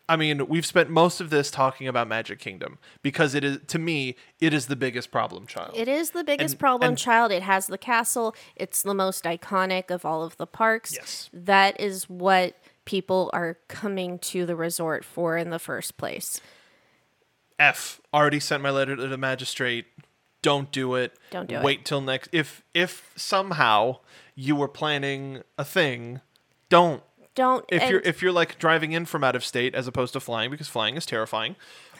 I mean, we've spent most of this talking about Magic Kingdom because it is to me it is the biggest problem child. It is the biggest And- problem and- child. It has the castle. It's the most iconic of all of the parks. Yes. That is what people are coming to the resort for in the first place. F already sent my letter to the magistrate. Don't do it. Don't do it. Wait till next. If if somehow you were planning a thing, don't. Don't If you're if you're like driving in from out of state as opposed to flying because flying is terrifying,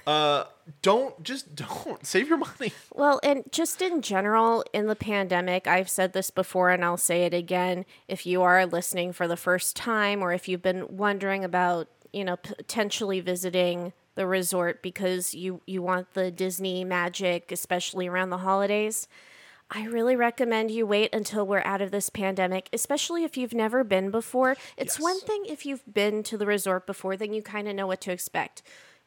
uh, don't just don't save your money. Well, and just in general, in the pandemic, I've said this before and I'll say it again. If you are listening for the first time or if you've been wondering about, you know, potentially visiting the resort because you, you want the Disney magic, especially around the holidays, I really recommend you wait until we're out of this pandemic, especially if you've never been before. It's Yes. one thing if you've been to the resort before, then you kind of know what to expect.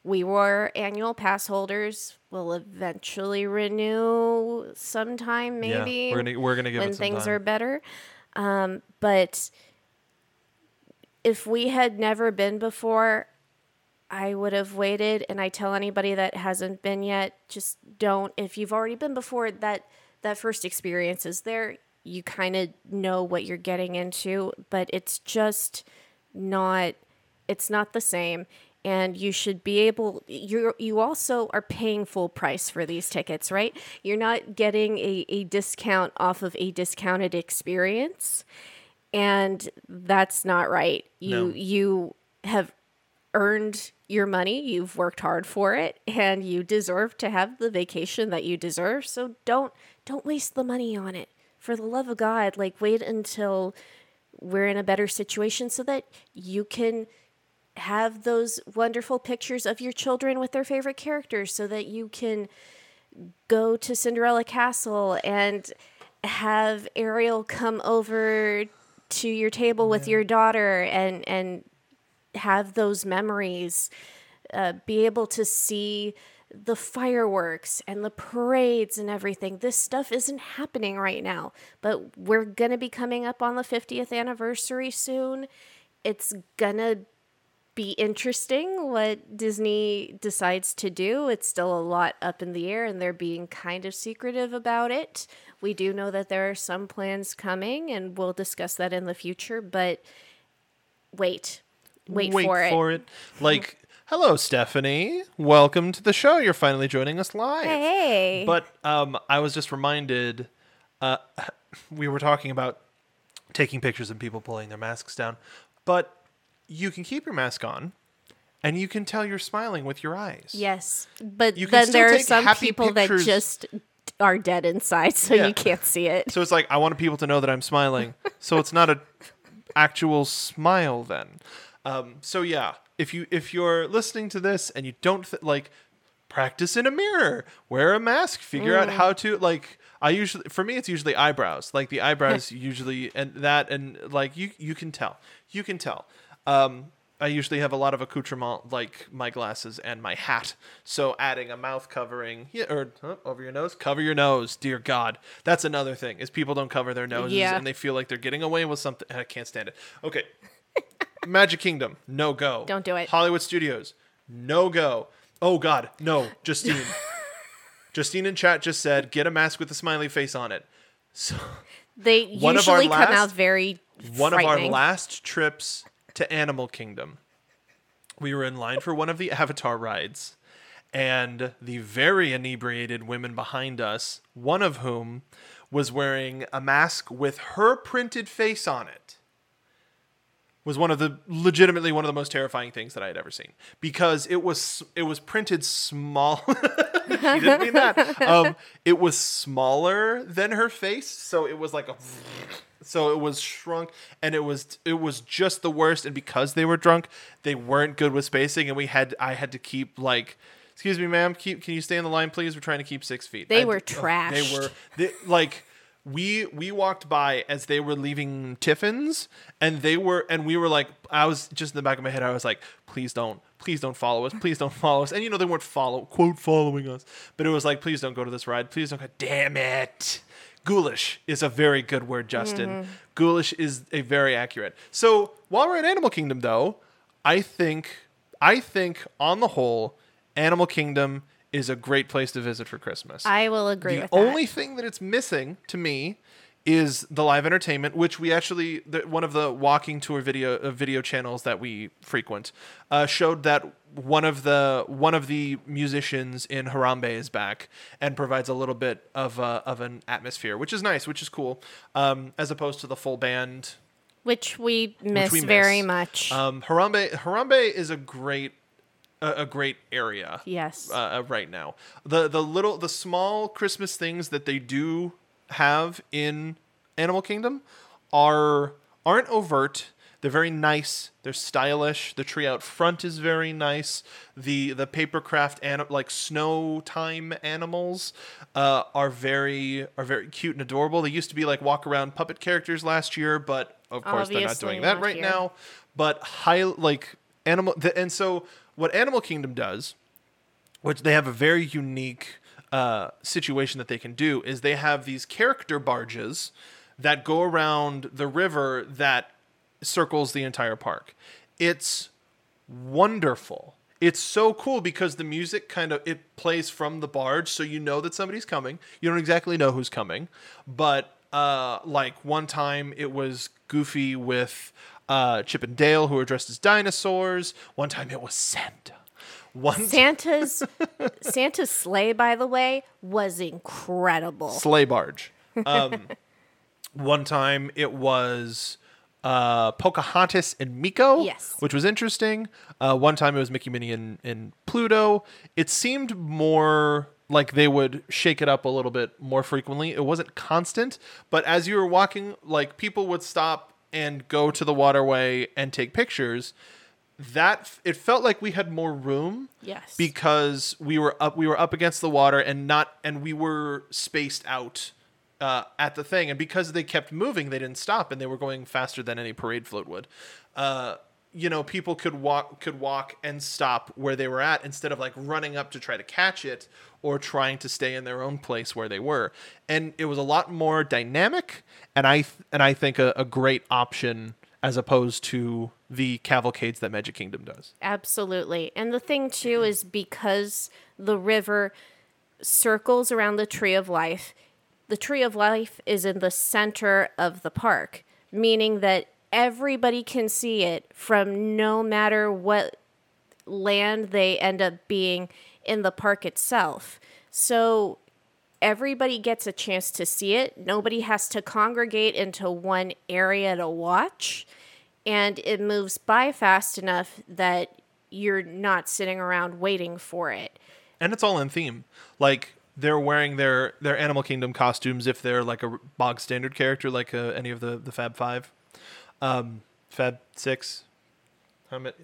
We were annual pass holders. We'll eventually renew sometime, Yeah, maybe we're gonna- we're gonna give when it some things time. are better. Um, but if we had never been before, I would have waited. And I tell anybody that hasn't been yet, just don't. If you've already been before, that that first experience is there. You kind of know what you're getting into, but it's just not. It's not the same. And you should be able. You you also are paying full price for these tickets, right? You're not getting a, a discount off of a discounted experience, and that's not right. You No. you have earned your money. You've worked hard for it and you deserve to have the vacation that you deserve. So don't don't waste the money on it. For the love of God, like wait until we're in a better situation so that you can have those wonderful pictures of your children with their favorite characters so that you can go to Cinderella Castle and have Ariel come over to your table with your daughter and and have those memories uh, be able to see the fireworks and the parades and everything. This stuff isn't happening right now but we're going to be coming up on the 50th anniversary soon. It's going to be interesting what Disney decides to do. It's still a lot up in the air and they're being kind of secretive about it. We do know that there are some plans coming and we'll discuss that in the future, but wait. Wait, for, it. Like, hello, Stephanie. Welcome to the show. You're finally joining us live. Hey. But um, I was just reminded uh, we were talking about taking pictures and people pulling their masks down. But you can keep your mask on and you can tell you're smiling with your eyes. Yes. But You then there are some people pictures. that just are dead inside so Yeah. you can't see it. So it's like I want people to know that I'm smiling. so it's not a actual smile then. Um, so yeah, if you if you're listening to this and you don't th- like practice in a mirror, wear a mask, figure out how to like I usually for me it's usually eyebrows. Like the eyebrows usually and that and like you you can tell. You can tell. Um I usually have a lot of accoutrement like my glasses and my hat. So adding a mouth covering yeah, or huh, over your nose, cover your nose. Dear God, that's another thing is people don't cover their noses Yeah. and they feel like they're getting away with something. I can't stand it. Okay, Magic Kingdom, no go. Don't do it. Hollywood Studios, no go. Oh God, no. Justine, Justine in chat just said get a mask with a smiley face on it. So They One of our usually come last- out very one of our last trips to Animal Kingdom, we were in line for one of the Avatar rides, and the very inebriated women behind us, one of whom was wearing a mask with her printed face on it, was one of the legitimately one of the most terrifying things that I had ever seen because it was it was printed small. he didn't mean that. Um, it was smaller than her face, so it was like a. So it was shrunk, and it was it was just the worst. And because they were drunk, they weren't good with spacing, and we had I had to keep like. Excuse me, ma'am. Keep. Can you stay in the line, please? We're trying to keep six feet. They I- were oh, They were they, like we we walked by as they were leaving Tiffin's, and they were and we were like, I was just in the back of my head, I was like, please don't, please don't follow us, please don't follow us. And you know they weren't follow quote following us, but it was like, please don't go to this ride, please don't go. Damn it. Ghoulish is a very good word, Justin. Mm-hmm. Ghoulish is a very accurate. So while we're in Animal Kingdom, though, I think I think on the whole, Animal Kingdom is a great place to visit for Christmas. I will agree the with only that. thing that it's missing to me is the live entertainment, which we actually the, one of the walking tour video uh, video channels that we frequent uh, showed that one of the one of the musicians in Harambe is back and provides a little bit of uh, of an atmosphere, which is nice, which is cool, um, as opposed to the full band Which we miss we very much. um, Harambe Harambe is a great a, a great area. yes. Uh, uh, right now, the the little the small Christmas things that they do have in Animal Kingdom are aren't overt. They're very nice. They're stylish. The tree out front is very nice. The the papercraft and like snow time animals uh, are very are very cute and adorable. They used to be like walk around puppet characters last year, but of course they're not doing that right here. now. But high like animal the, and so what Animal Kingdom does which they have a very unique uh, situation that they can do is they have these character barges that go around the river that circles the entire park. It's wonderful. It's so cool because the music kind of it plays from the barge so you know that somebody's coming. You don't exactly know who's coming but uh like one time it was goofy with uh chip and dale who were dressed as dinosaurs one time it was santa one Santa's Santa's sleigh, by the way, was incredible. sleigh barge. Um, one time it was uh, Pocahontas and Meeko, Yes. which was interesting. Uh, one time it was Mickey, Minnie, and, and Pluto. It seemed more like they would shake it up a little bit more frequently. It wasn't constant, but as you were walking, like people would stop and go to the waterway and take pictures. That it felt like we had more room Yes. because we were up we were up against the water and not and we were spaced out uh, at the thing and because they kept moving they didn't stop and they were going faster than any parade float would uh, you know people could walk could walk and stop where they were at instead of like running up to try to catch it or trying to stay in their own place where they were and it was a lot more dynamic and i th- and i think a, a great option as opposed to the cavalcades that magic kingdom does Absolutely. And the thing too is because the river circles around the tree of life, the tree of life is in the center of the park, meaning that everybody can see it from no matter what land they end up being in the park itself. So everybody gets a chance to see it. Nobody has to congregate into one area to watch. And it moves by fast enough that you're not sitting around waiting for it. and it's all in theme. Like they're wearing their their Animal Kingdom costumes if they're like a bog standard character, like uh, any of the the Fab Five, um, Fab Six. How many?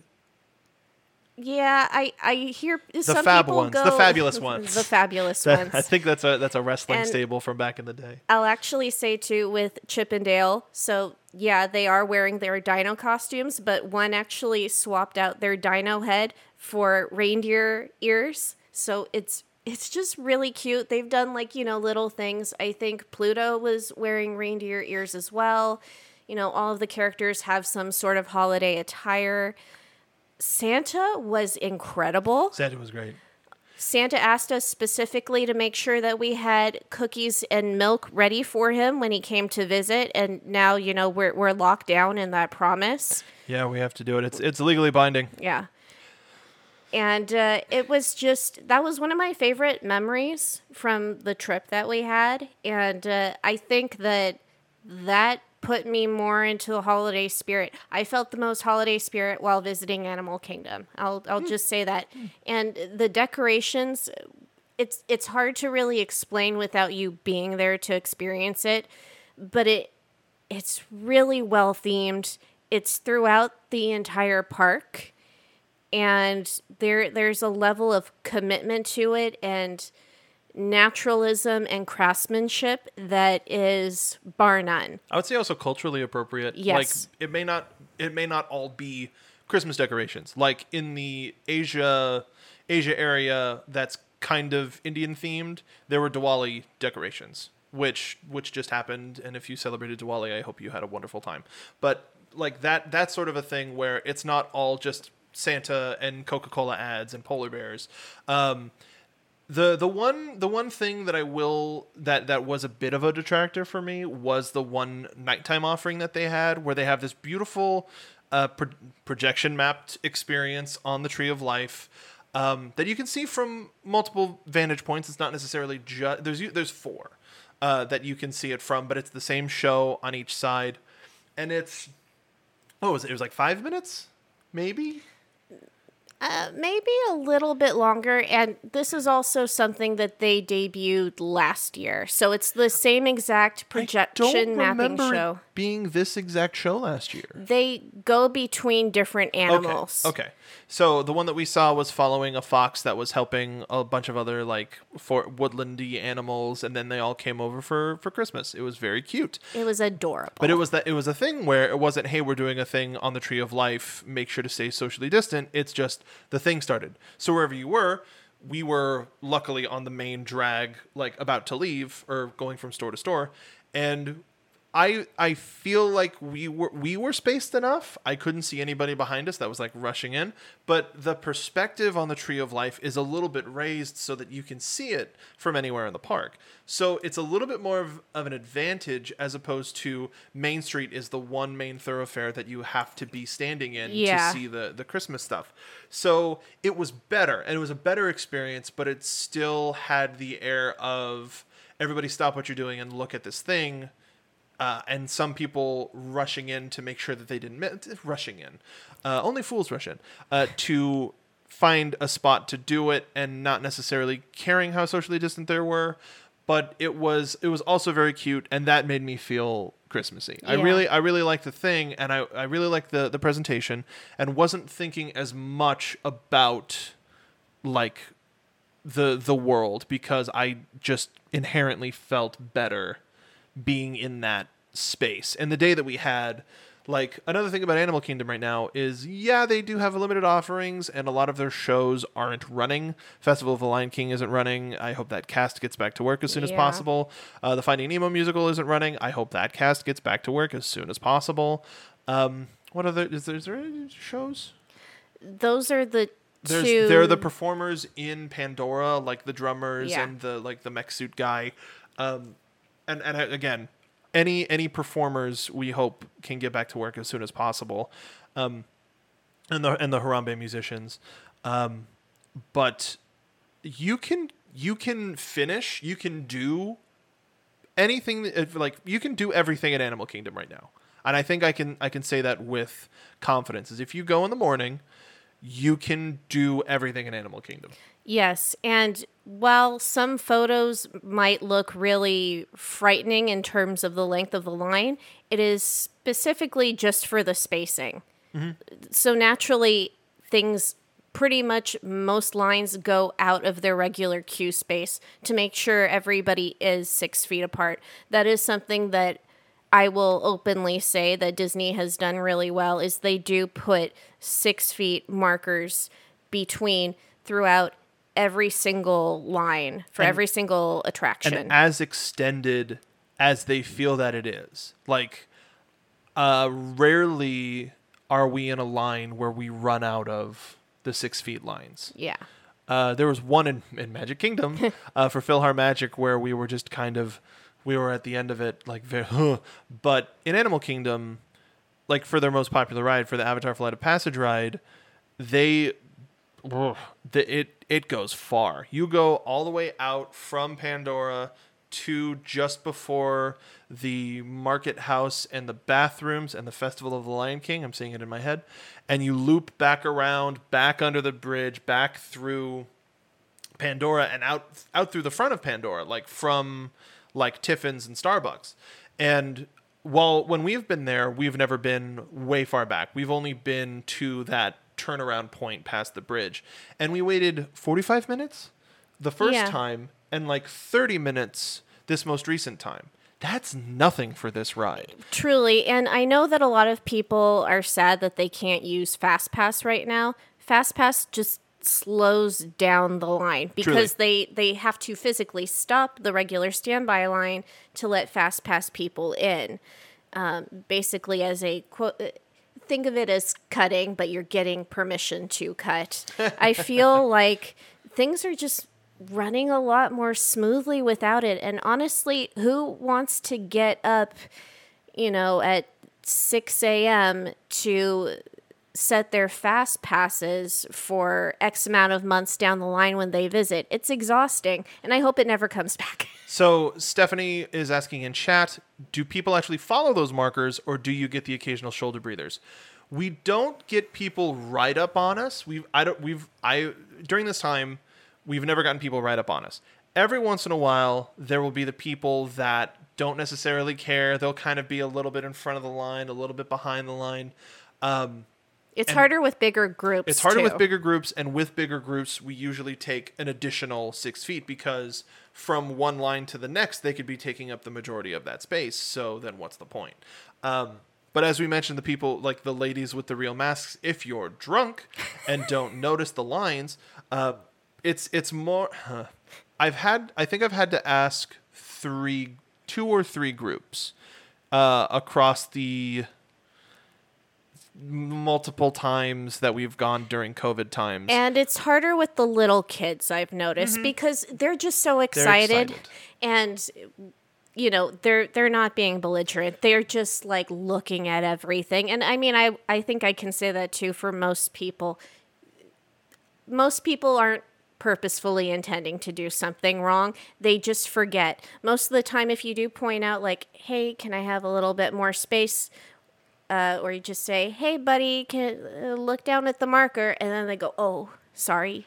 Yeah, I I hear some fab people ones, go the fabulous ones. the fabulous That- ones. I think that's a that's a wrestling And- stable from back in the day. I'll actually say too with Chip and Dale. So yeah, they are wearing their dino costumes, but one actually swapped out their dino head for reindeer ears. So it's it's just really cute. They've done like, you know, little things. I think Pluto was wearing reindeer ears as well. You know, all of the characters have some sort of holiday attire. Santa was incredible. Santa was great. Santa asked us specifically to make sure that we had cookies and milk ready for him when he came to visit, and now you know we're we're locked down in that promise. Yeah, we have to do it. It's it's legally binding. Yeah. And uh, it was just that was one of my favorite memories from the trip that we had, and uh, I think that that put me more into the holiday spirit. I felt the most holiday spirit while visiting Animal Kingdom. I'll I'll hmm. just say that. And the decorations it's it's hard to really explain without you being there to experience it, but it it's really well themed. It's throughout the entire park and there there's a level of commitment to it and naturalism and craftsmanship that is bar none. I would say also culturally appropriate. Yes. Like it may not it may not all be Christmas decorations. Like in the Asia Asia area that's kind of Indian themed, there were Diwali decorations, which which just happened and if you celebrated Diwali, I hope you had a wonderful time. But like that that's sort of a thing where it's not all just Santa and Coca-Cola ads and polar bears. Um the the one the one thing that I will that that was a bit of a detractor for me was the one nighttime offering that they had where they have this beautiful uh, pro- projection mapped experience on the Tree of Life um, that you can see from multiple vantage points. It's not necessarily just there's there's four uh, that you can see it from, but it's the same show on each side, and it's what was it? It was like five minutes, maybe. Uh, maybe a little bit longer, and this is also something that they debuted last year. So it's the same exact projection mapping show. Being this exact show last year. They go between different animals. Okay. Okay. So the one that we saw was following a fox that was helping a bunch of other like for woodlandy animals, and then they all came over for for Christmas. It was very cute. It was adorable. But it was that it was a thing where it wasn't, hey, we're doing a thing on the Tree of Life. Make sure to stay socially distant. It's just the thing started. So wherever you were, we were luckily on the main drag, like about to leave or going from store to store, and I I feel like we were we were spaced enough. I couldn't see anybody behind us that was like rushing in, but the perspective on the Tree of Life is a little bit raised so that you can see it from anywhere in the park. So it's a little bit more of, of an advantage as opposed to Main Street is the one main thoroughfare that you have to be standing in Yeah. to see the the Christmas stuff. So it was better and it was a better experience, but it still had the air of everybody stop what you're doing and look at this thing uh, and some people rushing in to make sure that they didn't miss, rushing in. Uh, only fools rush in uh, to find a spot to do it, and not necessarily caring how socially distant they were. But it was it was also very cute, and that made me feel Christmassy. I really I really liked the thing, and I, I really liked the the presentation, and wasn't thinking as much about like the the world because I just inherently felt better being in that space. And the day that we had like another thing about Animal Kingdom right now is yeah, they do have limited offerings and a lot of their shows aren't running. Festival of the Lion King isn't running. I hope that cast gets back to work as soon as possible. Uh, the Finding Nemo musical isn't running. I hope that cast gets back to work as soon as possible. Um, what other is there, is there any shows? Those are the There's two. there are the performers in Pandora, like the drummers Yeah. and the like the mech suit guy, um, and and uh, again, any any performers we hope can get back to work as soon as possible, um, and the and the Harambe musicians, um, but you can you can finish you can do anything like you can do everything at Animal Kingdom right now. And I think I can I can say that with confidence. Is if you go in the morning, you can do everything in Animal Kingdom. Yes, and while some photos might look really frightening in terms of the length of the line, it is specifically just for the spacing. Mm-hmm. So naturally, things pretty much most lines go out of their regular queue space to make sure everybody is six feet apart. That is something that I will openly say that Disney has done really well is they do put six feet markers between throughout every single line for And- every single attraction. And as extended as they feel that it is. Like uh rarely are we in a line where we run out of the six feet lines. yeah. Uh, there was one in, in Magic Kingdom uh, for PhilharMagic where we were just kind of we were at the end of it like very huh. but in Animal Kingdom like for their most popular ride for the Avatar Flight of Passage ride they the, it it goes far you go all the way out from Pandora to just before the market house and the bathrooms and the festival of the lion king i'm seeing it in my head and you loop back around back under the bridge back through Pandora and out out through the front of Pandora, like from like Tiffin's and Starbucks. And while when we've been there, we've never been way far back. We've only been to that turnaround point past the bridge. And we waited 45 minutes the first Yeah. time and like 30 minutes this most recent time. That's nothing for this ride. Truly, and I know that a lot of people are sad that they can't use FastPass right now. FastPass just slows down the line because they they have to physically stop the regular standby line to let FastPass people in. Um, basically, as a quote. Think of it as cutting, but you're getting permission to cut. I feel like things are just running a lot more smoothly without it. And honestly, who wants to get up, you know, at 6 a.m. to set their fast passes for X amount of months down the line when they visit? It's exhausting, and I hope it never comes back. So Stephanie is asking in chat, do people actually follow those markers or do you get the occasional shoulder breathers? We don't get people right up on us. We've I don't we've I during this time we've never gotten people right up on us. Every once in a while there will be the people that don't necessarily care. They'll kind of be a little bit in front of the line, a little bit behind the line. Um, It's And harder with bigger groups. it's harder with bigger groups, and with bigger groups, we usually take an additional six feet because from one line to the next, they could be taking up the majority of that space. So then, what's the point? Um, but as we mentioned, the people like the ladies with the real masks, if you're drunk and don't notice the lines, uh, it's it's more. Huh. I've had, I think I've had to ask three, two or three groups uh, across the multiple times that we've gone during COVID times. And it's harder with the little kids, I've noticed, mm-hmm. because they're just so excited, excited. and you know, they're they're not being belligerent. They're just like looking at everything. And I mean, I I think I can say that too for most people. Most people aren't purposefully intending to do something wrong. They just forget. Most of the time, if you do point out, like, hey, can I have a little bit more space? Uh, or you just say, hey, buddy, can uh, look down at the marker. And then they go, oh, sorry.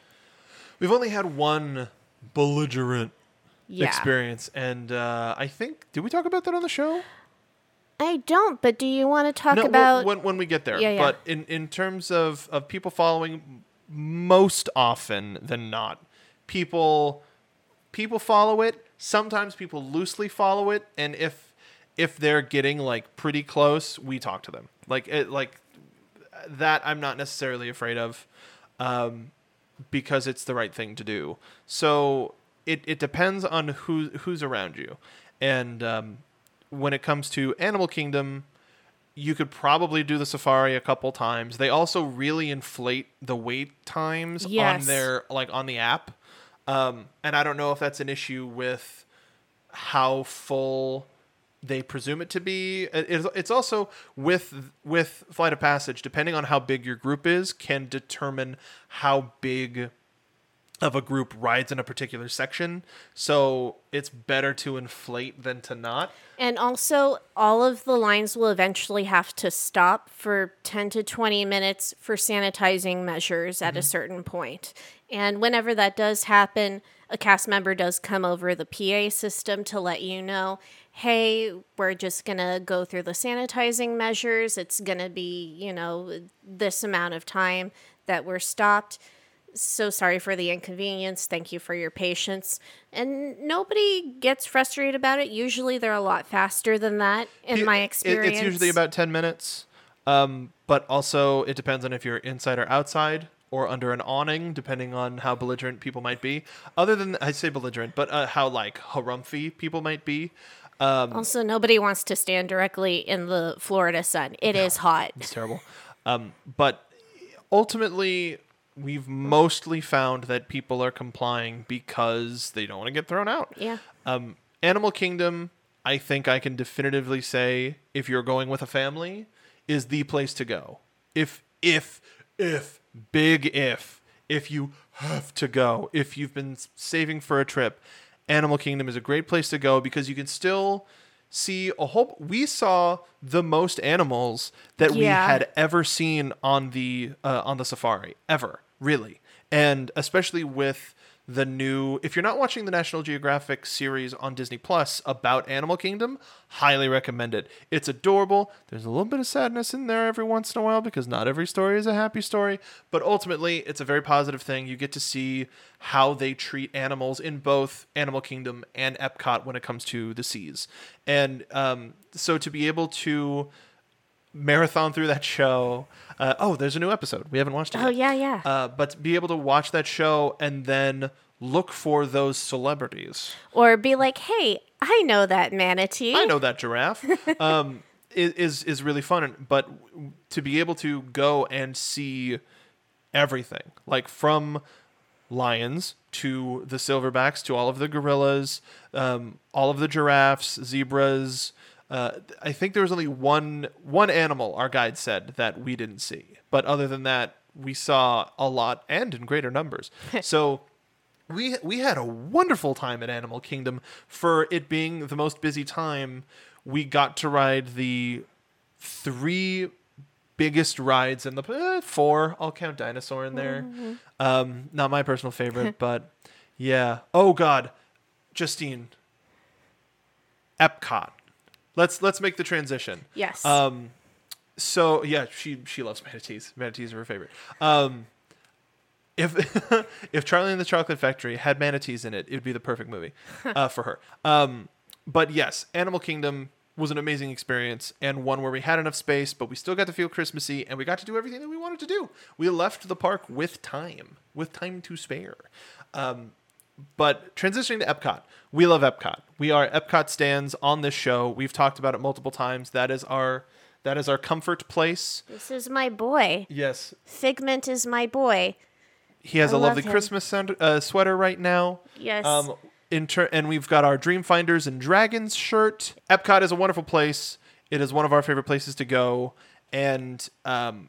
We've only had one belligerent Yeah. experience, and uh, I think did we talk about that on the show? I don't, but do you want to talk no, about. when when we get there. Yeah, yeah. But in in terms of of people following, most often than not, people people follow it. Sometimes people loosely follow it, and if if they're getting like pretty close, we talk to them. Like it like that. I'm not necessarily afraid of. Um, because it's the right thing to do. So it, it depends on who who's around you, and um, when it comes to Animal Kingdom, you could probably do the safari a couple times. They also really inflate the wait times on their like on the app, um, and I don't know if that's an issue with how full they presume it to be. It's, it's also with with Flight of Passage, depending on how big your group is, can determine how big of a group rides in a particular section. So it's better to inflate than to not. And also, all of the lines will eventually have to stop for 10 to 20 minutes for sanitizing measures at a mm-hmm. certain point. And whenever that does happen, a cast member does come over the PA system to let you know hey, we're just going to go through the sanitizing measures. It's going to be, you know, this amount of time that we're stopped so sorry for the inconvenience. Thank you for your patience. And nobody gets frustrated about it. Usually they're a lot faster than that in my It- experience. it's usually about 10 minutes. Um, but also, it depends on if you're inside or outside or under an awning, depending on how belligerent people might be. Other than, I say belligerent, but uh, how like harumphy people might be. Um, Also, nobody wants to stand directly in the Florida sun. It is hot. It's terrible. Um, but ultimately, we've mostly found that people are complying because they don't want to get thrown out. Yeah. Um, Animal Kingdom, I think I can definitively say, if you're going with a family, is the place to go. If, if, if, big if, if you have to go, if you've been saving for a trip, Animal Kingdom is a great place to go because you can still see a whole. We saw the most animals that we Yeah. had ever seen on the uh, on the safari ever, really, and especially with the new. If you're not watching the National Geographic series on Disney Plus about Animal Kingdom, highly recommend it. It's adorable. There's a little bit of sadness in there every once in a while because not every story is a happy story, but ultimately it's a very positive thing. You get to see how they treat animals in both Animal Kingdom and Epcot when it comes to the seas, and um, so to be able to marathon through that show. Uh, oh, there's a new episode. We haven't watched it. Oh, yet. yeah, yeah. Uh, but be able to watch that show and then look for those celebrities. Or be like, hey, I know that manatee. I know that giraffe. Um, is is really fun, but to be able to go and see everything, like from lions to the silverbacks to all of the gorillas, um, all of the giraffes, zebras. Uh, I think there was only one one animal our guide said that we didn't see, but other than that, we saw a lot and in greater numbers. so we we had a wonderful time at Animal Kingdom for it being the most busy time. We got to ride the three biggest rides in the eh, four. I'll count dinosaur in there. Um, not my personal favorite, but yeah. Oh God, Justine. Epcot. Let's let's make the transition. Yes. Um, so yeah, she she loves manatees. Manatees are her favorite. Um, if if Charlie and the Chocolate Factory had manatees in it, it would be the perfect movie uh, for her. Um, but yes, Animal Kingdom was an amazing experience and one where we had enough space, but we still got to feel Christmassy and we got to do everything that we wanted to do. We left the park with time, with time to spare. Um, but transitioning to Epcot, we love Epcot. We are Epcot stands on this show. We've talked about it multiple times. That is our that is our comfort place. this is my boy. Yes, Figment is my boy. he has I a love lovely. Christmas uh, sweater right now. Yes. Um, in ter- and we've got our Dreamfinders and Dragons shirt. Epcot is a wonderful place. It is one of our favorite places to go, and um,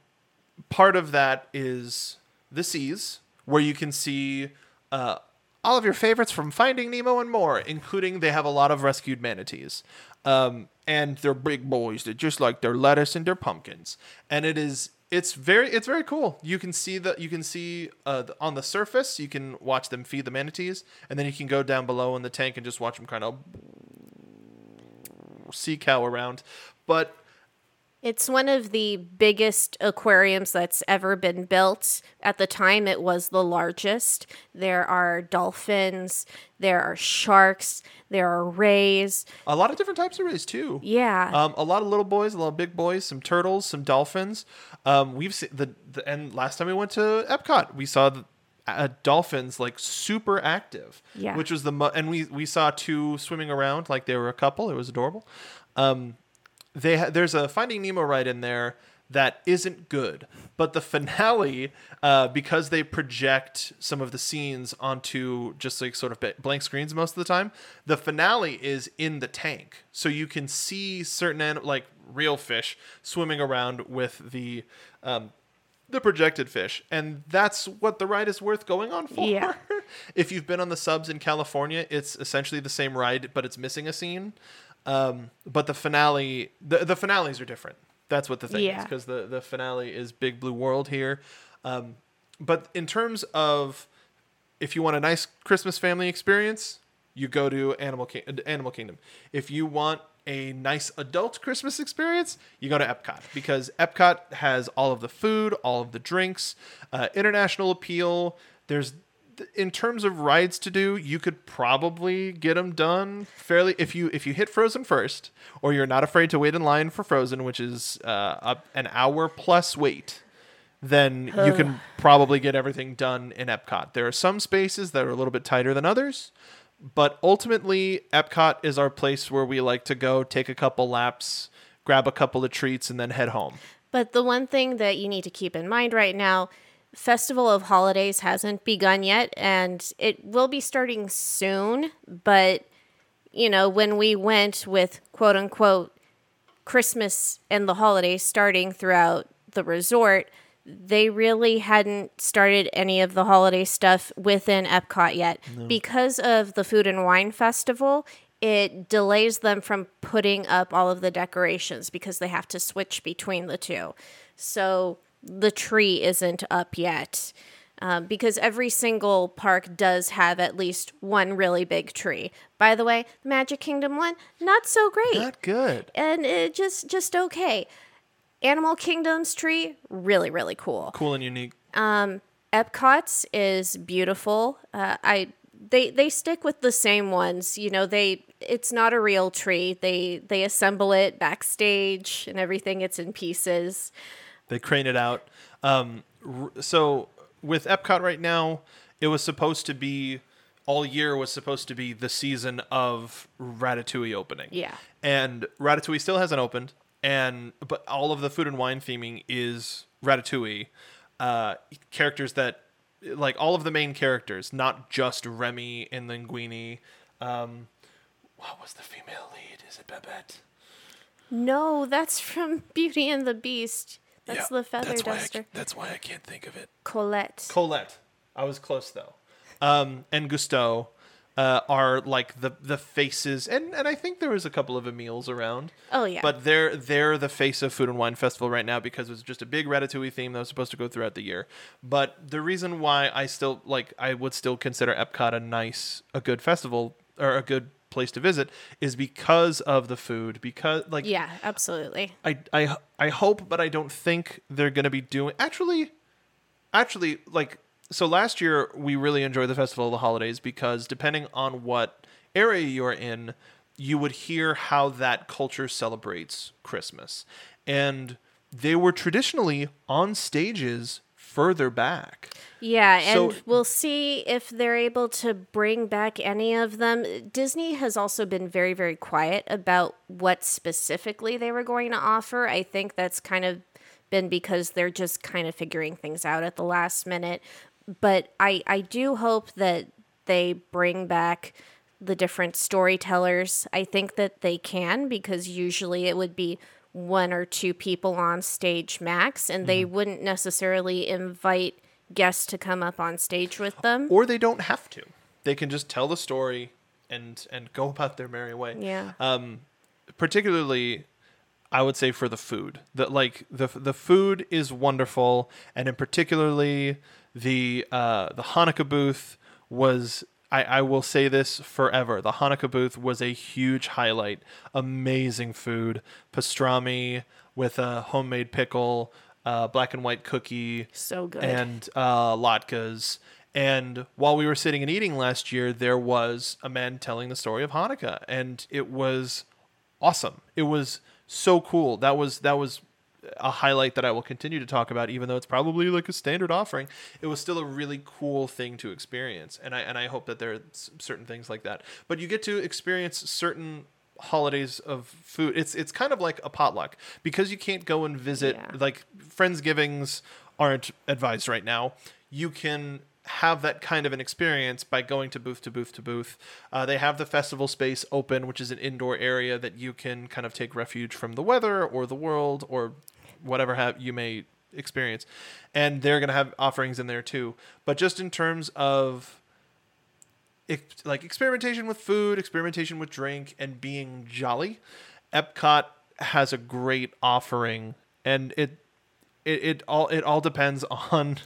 part of that is the seas, where you can see uh, all of your favorites from Finding Nemo and more, including they have a lot of rescued manatees. Um, and they're big boys. They're just like their lettuce and their pumpkins. And it is it's very it's very cool. You can see the you can see uh, the, on the surface. You can watch them feed the manatees, and then you can go down below in the tank and just watch them kind of sea cow around. But It's one of the biggest aquariums that's ever been built. At the time, it was the largest. There are dolphins, there are sharks, there are rays. a lot of different types of rays too. Yeah. Um, a lot of little boys, a lot of big boys, some turtles, some dolphins. Um, we've seen the, the and last time we went to Epcot, we saw the uh, dolphins like super active. Yeah. Which was the mo- and we we saw two swimming around like they were a couple. It was adorable. Um, they ha- there's a Finding Nemo ride in there that isn't good, but the finale, uh, because they project some of the scenes onto just like sort of blank screens most of the time, the finale is in the tank, so you can see certain anim- like real fish swimming around with the um, the projected fish, and that's what the ride is worth going on for. Yeah. if you've been on the subs in California, it's essentially the same ride, but it's missing a scene. Um, but the finale, the the finales are different. That's what the thing is, because the the finale is Big Blue World here. Um, but in terms of if you want a nice Christmas family experience, you go to Animal King- Animal Kingdom. If you want a nice adult Christmas experience, you go to Epcot because Epcot has all of the food, all of the drinks, uh, international appeal. There's in terms of rides to do, you could probably get them done fairly if you if you hit Frozen first, or you're not afraid to wait in line for Frozen, which is uh, an hour plus wait then you can probably get everything done in Epcot. There are some spaces that are a little bit tighter than others, but ultimately, Epcot is our place where we like to go, take a couple laps, grab a couple of treats, and then head home. But the one thing that you need to keep in mind right now Festival of Holidays hasn't begun yet, and it will be starting soon. But, you know, when we went with quote unquote Christmas and the holidays starting throughout the resort, they really hadn't started any of the holiday stuff within Epcot yet. Because of the Food and Wine Festival, it delays them from putting up all of the decorations because they have to switch between the two. So the tree isn't up yet. Um, because every single park does have at least one really big tree. By the way, Magic Kingdom one, not so great Not good. and it just just okay. Animal Kingdom's tree, really really cool. Cool and unique. Epcot's is beautiful. Uh, I they they stick with the same ones. You know, they it's not a real tree. They they assemble it backstage and everything. It's in pieces. They crane it out. Um, r- so with Epcot right now, it was supposed to be all year was supposed to be the season of Ratatouille opening. Yeah. And Ratatouille still hasn't opened, and but all of the food and wine theming is Ratatouille. Uh, characters that like all of the main characters, not just Remy and Linguini. Um, what was the female lead? Is it Babette? No, that's from Beauty and the Beast. That's the feather that's why I that's why I can't think of it. Colette. Colette. I was close though. Um, and Gusteau uh, are like the the faces, and and I think there was a couple of Emils around. Oh, yeah. But they're they're the face of Food and Wine Festival right now because it was just a big Ratatouille theme that was supposed to go throughout the year. But the reason why I still like I would still consider Epcot a nice a good festival or a good place to visit is because of the food because like yeah, absolutely. I, I I hope, but I don't think they're gonna be doing. Actually, actually, like so last year we really enjoyed the festival of the holidays because depending on what area you're in, you would hear how that culture celebrates Christmas, and they were traditionally on stages further back. Yeah, and So- we'll see if they're able to bring back any of them. Disney has also been very, very quiet about what specifically they were going to offer. I think that's kind of been because they're just kind of figuring things out at the last minute. But I, I do hope that they bring back the different storytellers. I think that they can because usually it would be one or two people on stage max, and they mm-hmm. wouldn't necessarily invite guests to come up on stage with them. or they don't have to. They can just tell the story and and go about their merry way. Yeah. Um, particularly, I would say for the food. That like the the food is wonderful, and in particularly the uh, the Hanukkah booth was. I, I will say this forever. The Hanukkah booth was a huge highlight. Amazing food, pastrami with a homemade pickle, uh, black and white cookie, So good. and uh, latkes. And while we were sitting and eating last year, there was a man telling the story of Hanukkah, and it was awesome. It was so cool. That was that was a highlight that I will continue to talk about, even though it's probably like a standard offering. It was still a really cool thing to experience, and I and I hope that there are certain things like that. But you get to experience certain holidays of food. It's it's kind of like a potluck because you can't go and visit Yeah. like friendsgivings aren't advised right now. You can have that kind of an experience by going to booth to booth to booth. Uh, they have the festival space open, which is an indoor area that you can kind of take refuge from the weather or the world or whatever have you may experience. And they're going to have offerings in there too. But just in terms of ex- like experimentation with food, experimentation with drink, and being jolly. Epcot has a great offering, and it it, it all it all depends on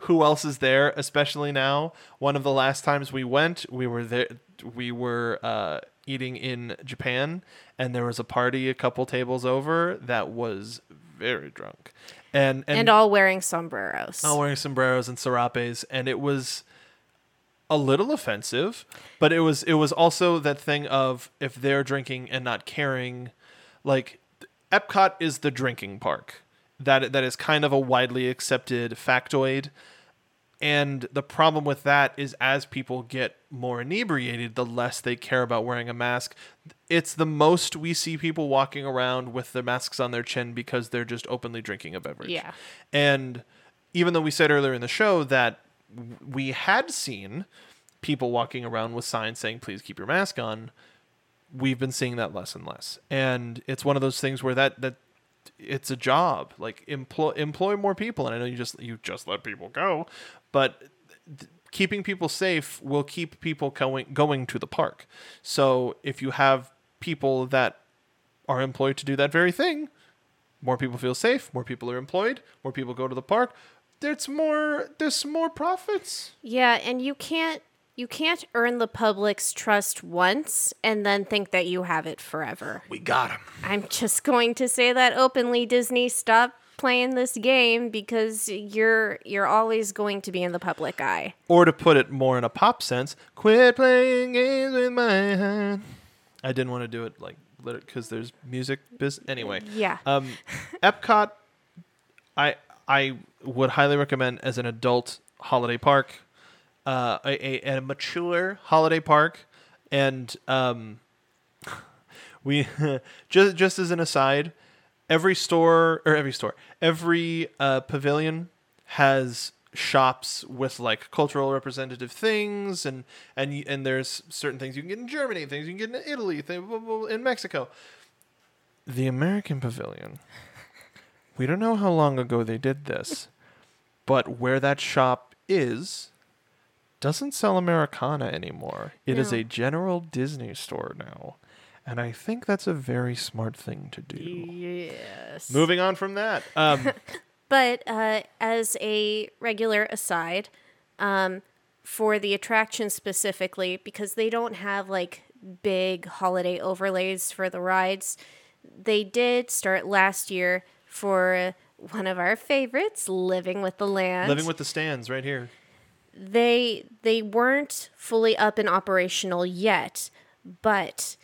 who else is there. Especially now, one of the last times we went, we were there. We were uh, eating in Japan, and there was a party a couple tables over that was very drunk, and and, and all wearing sombreros. all wearing sombreros and serapes, and it was a little offensive, but it was it was also that thing of if they're drinking and not caring, like Epcot is the drinking park. That that is kind of a widely accepted factoid. And the problem with that is as people get more inebriated, the less they care about wearing a mask. It's the most we see people walking around with their masks on their chin because they're just openly drinking a beverage. Yeah. And even though we said earlier in the show that we had seen people walking around with signs saying, please keep your mask on, we've been seeing that less and less. And it's one of those things where that, that, it's a job. Like employ employ more people. And i know you just you just let people go but th- keeping people safe will keep people going going to the park. So if you have people that are employed to do that very thing more people feel safe more people are employed more people go to the park there's more there's more profits Yeah, and you can't you can't earn the public's trust once and then think that you have it forever. we got him. I'm just going to say that openly Disney stop playing this game because you're you're always going to be in the public eye. or to put it more in a pop sense quit playing games with my hand i didn't want to do it like because there's music biz anyway Yeah. um epcot i i would highly recommend as an adult holiday park uh a, a, a mature holiday park. And um we just just as an aside every store or every store every uh, pavilion has shops with like cultural representative things and and and there's certain things you can get in Germany things you can get in Italy th- in Mexico. The American pavilion we don't know how long ago they did this but where that shop is doesn't sell Americana anymore it is No. a general Disney store now and I think that's a very smart thing to do Yes. Moving on from that, um, But uh, as a regular aside, um, for the attraction specifically, because they don't have like big holiday overlays for the rides, they did start last year for one of our favorites, Living with the Land. living with the stands right here. they they weren't fully up and operational yet, but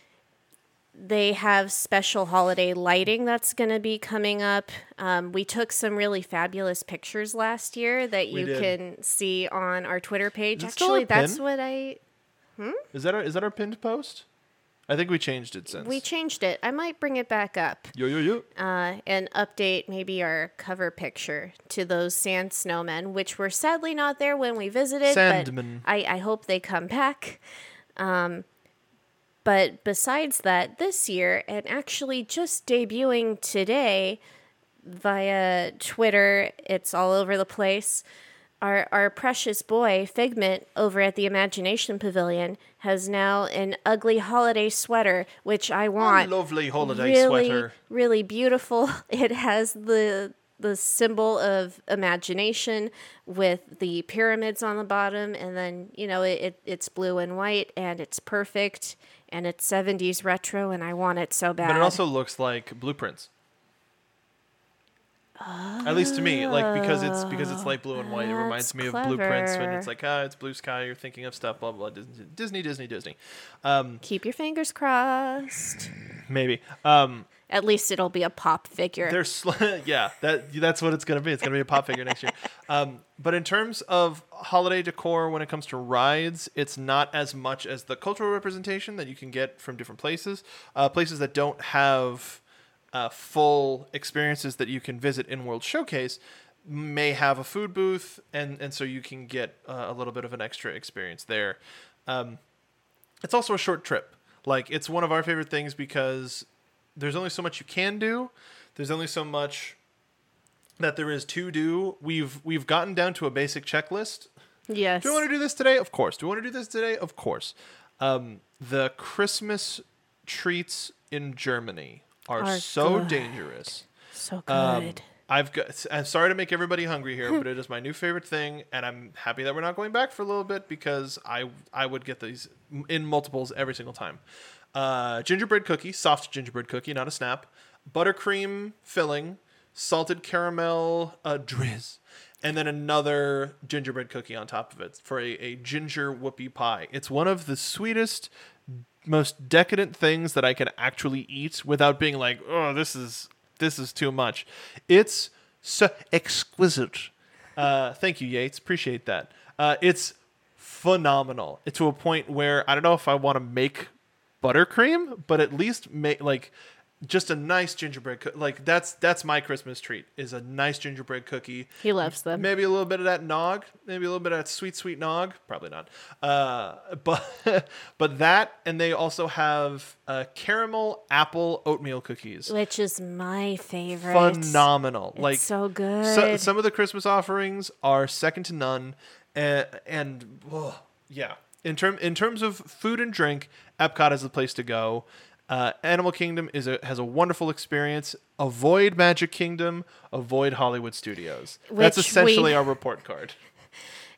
they have special holiday lighting that's going to be coming up. Um, we took some really fabulous pictures last year that We you did. can see on our Twitter page. Is Actually, that's what I Is that our is that our pinned post? I think we changed it since. we changed it. I might bring it back up yo yo yo. uh, and update maybe our cover picture to those sand snowmen, which were sadly not there when we visited. Sandmen. But I, I hope they come back. Um, but besides that, this year, and actually just debuting today via Twitter, it's all over the place. Our our precious boy Figment over at the Imagination Pavilion has now an ugly holiday sweater, which I want. lovely holiday really, sweater. really beautiful. It has the the symbol of imagination with the pyramids on the bottom, and then you know it, it it's blue and white, and it's perfect, and it's seventies retro, and I want it so bad. But it also looks like blueprints. At least to me, like because it's because it's light blue and white, it reminds That's me of blueprints when it's like ah, it's blue sky. You're thinking of stuff, blah blah. blah Disney, Disney, Disney, Disney. Um, Keep your fingers crossed. maybe. Um, At least it'll be a pop figure. There's sl- yeah, that that's what it's gonna be. It's gonna be a pop figure next year. Um, but in terms of holiday decor, when it comes to rides, it's not as much as the cultural representation that you can get from different places. Uh, places that don't have uh, full experiences that you can visit in World Showcase may have a food booth, and and so you can get uh, a little bit of an extra experience there. Um, it's also a short trip. Like it's one of our favorite things because there's only so much you can do. There's only so much that there is to do. We've we've gotten down to a basic checklist. yes. Do we want to do this today? Of course. Do we want to do this today? Of course. Um, the Christmas treats in Germany are, Are so good. dangerous. so good. Um, I've got. I'm sorry to make everybody hungry here, but it is my new favorite thing, and I'm happy that we're not going back for a little bit because I I would get these in multiples every single time. Uh, gingerbread cookie, soft gingerbread cookie, not a snap. Buttercream filling, salted caramel uh, drizz, and then another gingerbread cookie on top of it for a, a ginger whoopie pie. It's one of the sweetest, most decadent things that I can actually eat without being like, oh, this is this is too much. It's so exquisite. Uh, thank you, Yates. Appreciate that. Uh, it's phenomenal. It's to a point where I don't know if I want to make buttercream, but at least make like just a nice gingerbread cookie. Like that's that's my Christmas treat is a nice gingerbread cookie. he loves them. Maybe a little bit of that nog, maybe a little bit of that sweet, sweet nog. Probably not. Uh, but but that, and they also have uh, caramel apple oatmeal cookies. Which is my favorite. Phenomenal. It's like so good. so- some of the Christmas offerings are second to none, and, and oh, yeah. In term in terms of food and drink, Epcot is the place to go. Uh, Animal Kingdom is a, has a wonderful experience. Avoid Magic Kingdom. Avoid Hollywood Studios. That's essentially we- our report card.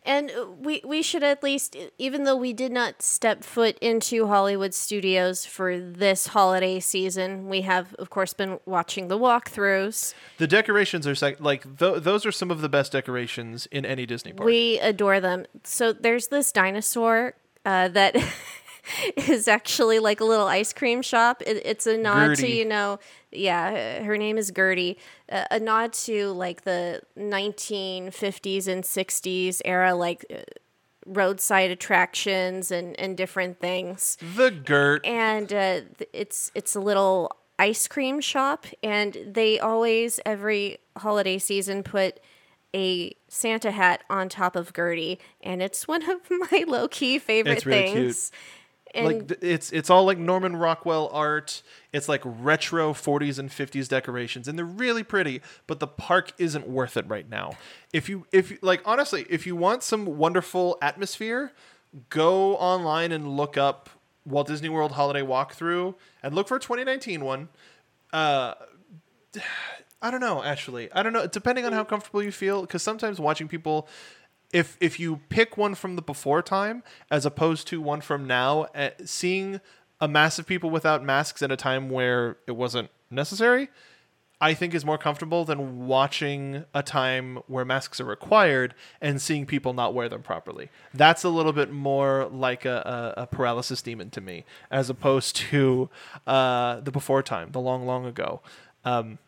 And we we should at least, even though we did not step foot into Hollywood studios for this holiday season, we have of course been watching the walkthroughs. The decorations are sec- like th- those are some of the best decorations in any Disney park. We adore them. So there's this dinosaur uh, that is actually like a little ice cream shop. It, it's a nod to you know, yeah, her name is Gertie. Uh, a nod to like the 1950s and 60s era, like uh, roadside attractions and and different things. the Gert. And uh, it's it's a little ice cream shop, and they always every holiday season put a Santa hat on top of Gertie, and it's one of my low key favorite things. It's really cute. And like it's it's all like Norman Rockwell art. It's like retro 40s and 50s decorations and they're really pretty, but the park isn't worth it right now. If you if like honestly, if you want some wonderful atmosphere, go online and look up Walt Disney World Holiday Walkthrough and look for a 2019 one. Uh I don't know actually. I don't know depending on how comfortable you feel cuz sometimes watching people if if you pick one from the before time as opposed to one from now, uh, seeing a mass of people without masks at a time where it wasn't necessary, I think is more comfortable than watching a time where masks are required and seeing people not wear them properly. That's a little bit more like a, a, a paralysis demon to me, as opposed to uh, the before time, the long, long ago. Um,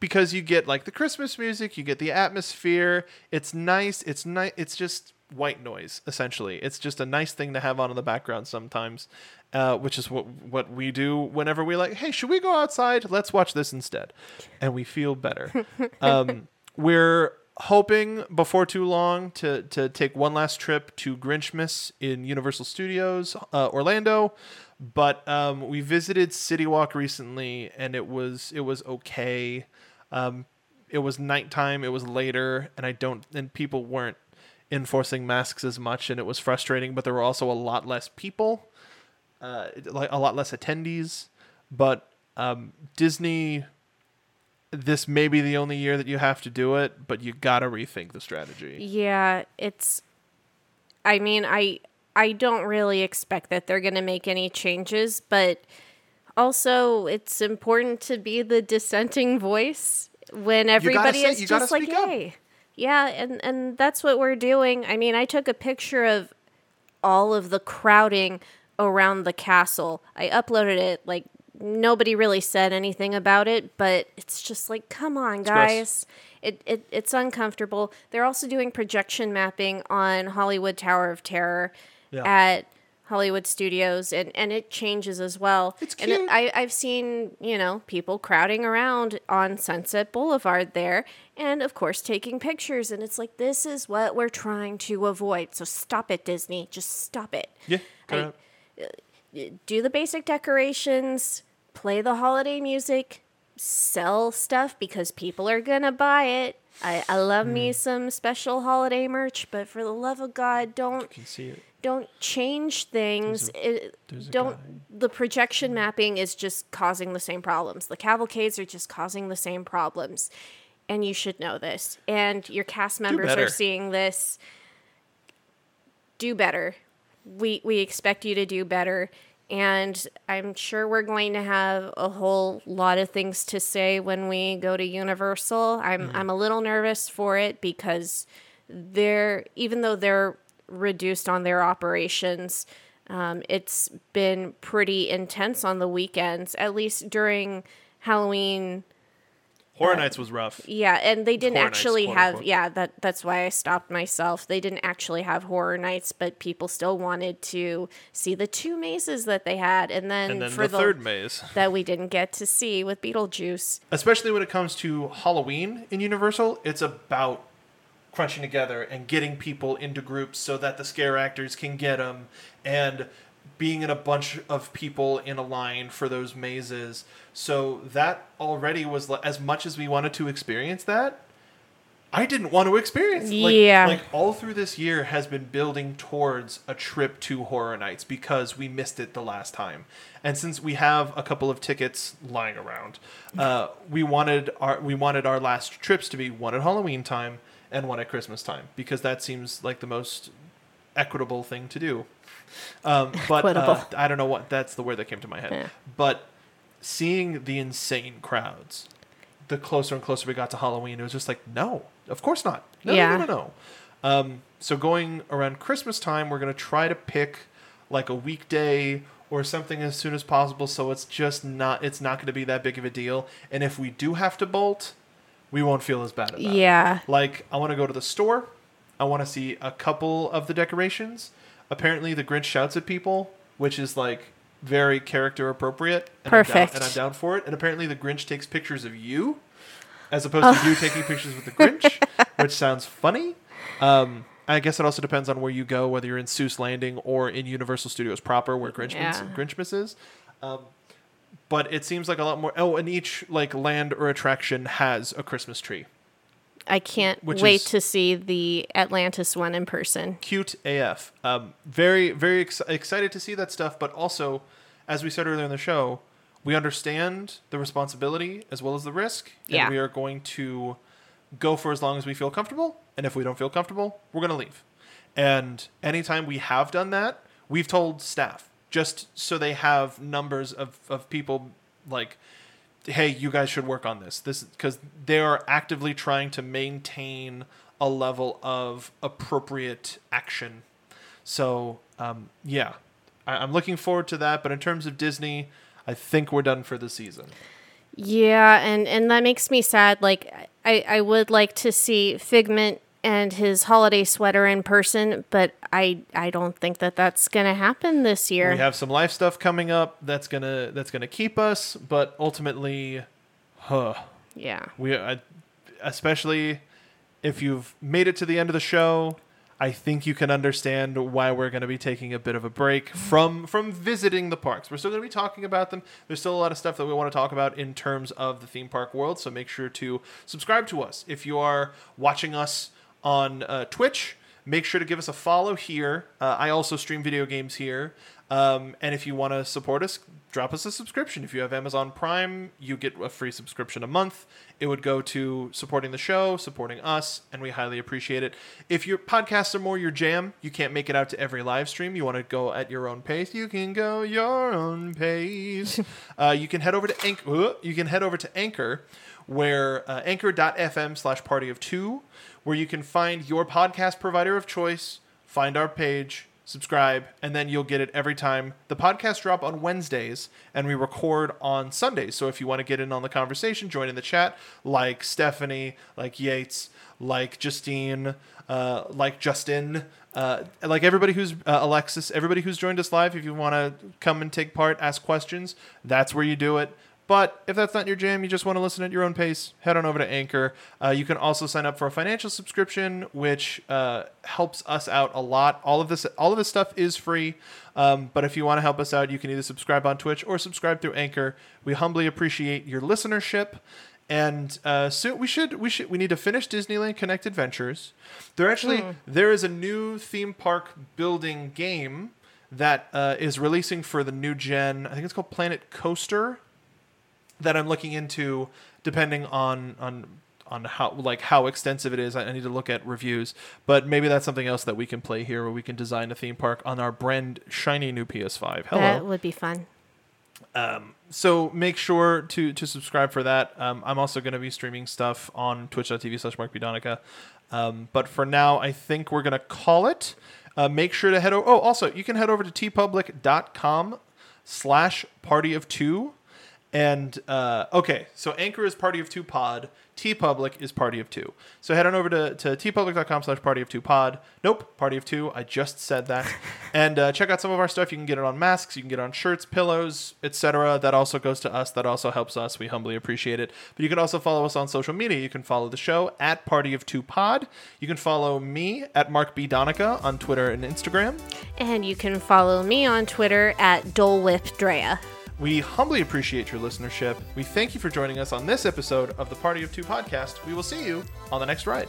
because you get like the Christmas music, you get the atmosphere. It's nice. It's nice. It's just white noise essentially. It's just a nice thing to have on in the background sometimes, uh, which is what what we do whenever we like. Hey, should we go outside? Let's watch this instead, and we feel better. um, we're hoping before too long to to take one last trip to Grinchmas in Universal Studios uh, Orlando, but um, we visited City Walk recently and it was it was okay. Um, it was nighttime, it was later, and I don't and people weren't enforcing masks as much, and it was frustrating. But there were also a lot less people, uh, like a lot less attendees. But um, Disney, this may be the only year that you have to do it, but you gotta rethink the strategy. Yeah, it's I mean, I I don't really expect that they're going to make any changes, but also it's important to be the dissenting voice when everybody say- is just like, up. "Hey." Yeah, and and that's what we're doing. I mean, I took a picture of all of the crowding around the castle. I uploaded it like nobody really said anything about it, but it's just like, come on, guys. It, it it's uncomfortable. They're also doing projection mapping on Hollywood Tower of Terror Yeah. at Hollywood Studios, and, and it changes as well. It's And it- cute. I, I've seen, you know, people crowding around on Sunset Boulevard there, and of course taking pictures. And it's like, this is what we're trying to avoid. So stop it, Disney. Just stop it. Yeah, I- Do the basic decorations, play the holiday music, sell stuff because people are gonna buy it. I, I love Hmm. me some special holiday merch, but for the love of God, don't can see it. don't change things. It- there's a don't guy. the projection mapping is just causing the same problems. The cavalcades are just causing the same problems. And you should know this. And your cast members are seeing this. Do better. We we expect you to do better. And I'm sure we're going to have a whole lot of things to say when we go to Universal. I'm Mm-hmm. I'm a little nervous for it because they're even though they're reduced on their operations, um, it's been pretty intense on the weekends, at least during Halloween. Horror Nights was rough. Yeah, and they didn't Horror actually quote, have. Yeah, that that's why I stopped myself. They didn't actually have horror nights, but people still wanted to see the two mazes that they had, and then, And then for the third maze. that we didn't get to see with Beetlejuice. especially when it comes to Halloween in Universal, it's about crunching together and getting people into groups so that the scare actors can get them and being in a bunch of people in a line for those mazes. So that already was as much as we wanted to experience that. I didn't want to experience. Like, Yeah. Like all through this year has been building towards a trip to Horror Nights because we missed it the last time. And since we have a couple of tickets lying around, uh, we wanted our we wanted our last trips to be one at Halloween time and one at Christmas time because that seems like the most equitable thing to do. Um, but uh, I don't know what that's the word that came to my head. Yeah. But seeing the insane crowds, the closer and closer we got to Halloween, it was just like, no, of course not. No, Yeah. no, no, no. Um, so going around Christmas time, we're gonna try to pick like a weekday or something as soon as possible, so it's just not it's not gonna be that big of a deal. And if we do have to bolt, we won't feel as bad about it. Yeah. Like I want to go to the store. I want to see a couple of the decorations. Apparently, the Grinch shouts at people, which is like very character appropriate. And I'm down- Perfect. and I'm down for it. And apparently, the Grinch takes pictures of you, as opposed to you taking pictures with the Grinch, which sounds funny. Um, I guess it also depends on where you go, whether you're in Seuss Landing or in Universal Studios proper, where Grinchmas Yeah. Grinchmas is. Um, but it seems like a lot more. Oh, and each like land or attraction has a Christmas tree. I can't Which wait to see the Atlantis one in person. cute AF. Um, very, very ex- excited to see that stuff, but also, as we said earlier in the show, we understand the responsibility as well as the risk, and Yeah. we are going to go for as long as we feel comfortable. And if we don't feel comfortable, we're going to leave. And anytime we have done that, we've told staff just so they have numbers of, of people like hey you guys should work on this. This because they are actively trying to maintain a level of appropriate action. So um, yeah. I, i'm looking forward to that but in terms of disney i think we're done for the season. Yeah, and and that makes me sad. Like I I would like to see Figment and his holiday sweater in person, but I I don't think that that's gonna happen this year. we have some life stuff coming up that's gonna that's gonna keep us but ultimately huh yeah. we I, especially if you've made it to the end of the show I think you can understand why we're going to be taking a bit of a break from from visiting the parks. We're still going to be talking about them. There's still a lot of stuff that we want to talk about in terms of the theme park world. So make sure to subscribe to us if you are watching us on uh, Twitch. Make sure to give us a follow here. Uh, I also stream video games here. Um, and if you want to support us, drop us a subscription. If you have Amazon Prime, you get a free subscription a month. It would go to supporting the show, supporting us, and we highly appreciate it. If your podcasts are more your jam, you can't make it out to every live stream. You want to go at your own pace. You can go your own pace. uh, you can head over to Anchor. You can head over to Anchor, where uh, anchor.fm slash party of two, where you can find your podcast provider of choice, find our page, subscribe, and then you'll get it every time. The podcast drop on Wednesdays, and we record on Sundays. So if you want to get in on the conversation, join in the chat, like Stephanie, like Yates, like Justine, uh, like Justin, uh, like everybody who's uh, Alexis, everybody who's joined us live. If you want to come and take part, ask questions, that's where you do it. But if that's not your jam, you just want to listen at your own pace, head on over to Anchor. Uh, you can also sign up for a financial subscription, which uh, helps us out a lot. All of this, all of this stuff is free. Um, but if you want to help us out, you can either subscribe on Twitch or subscribe through Anchor. We humbly appreciate your listenership. And uh, so we should we should we need to finish Disneyland Kinect Adventures. There actually there is a new theme park building game that uh, is releasing for the new gen. I think it's called Planet Coaster that I'm looking into, depending on on on how like how extensive it is. I I need to look at reviews, but maybe that's something else that we can play here, where we can design a theme park on our brand shiny new PS5. Hello. That would be fun. so make sure to to subscribe for that. Um, I'm also going to be streaming stuff on twitch.tv slash Mark. Um, but for now, I think we're going to call it. Uh, make sure to head over. Oh, also, you can head over to teepublic.com slash party of two. And uh, okay, so Anchor is Party of Two Pod. TeePublic is Party of Two. So head on over to, to teepublic.com slash Party of Two Pod. Nope, Party of Two. I just said that. and uh, check out some of our stuff. You can get it on masks. You can get it on shirts, pillows, etc. That also goes to us. That also helps us. We humbly appreciate it. But you can also follow us on social media. You can follow the show at Party of Two Pod. You can follow me at Mark B. Donica on Twitter and Instagram. And you can follow me on Twitter at Dole Whip Drea. We humbly appreciate your listenership. We thank you for joining us on this episode of the Party of Two podcast. We will see you on the next ride.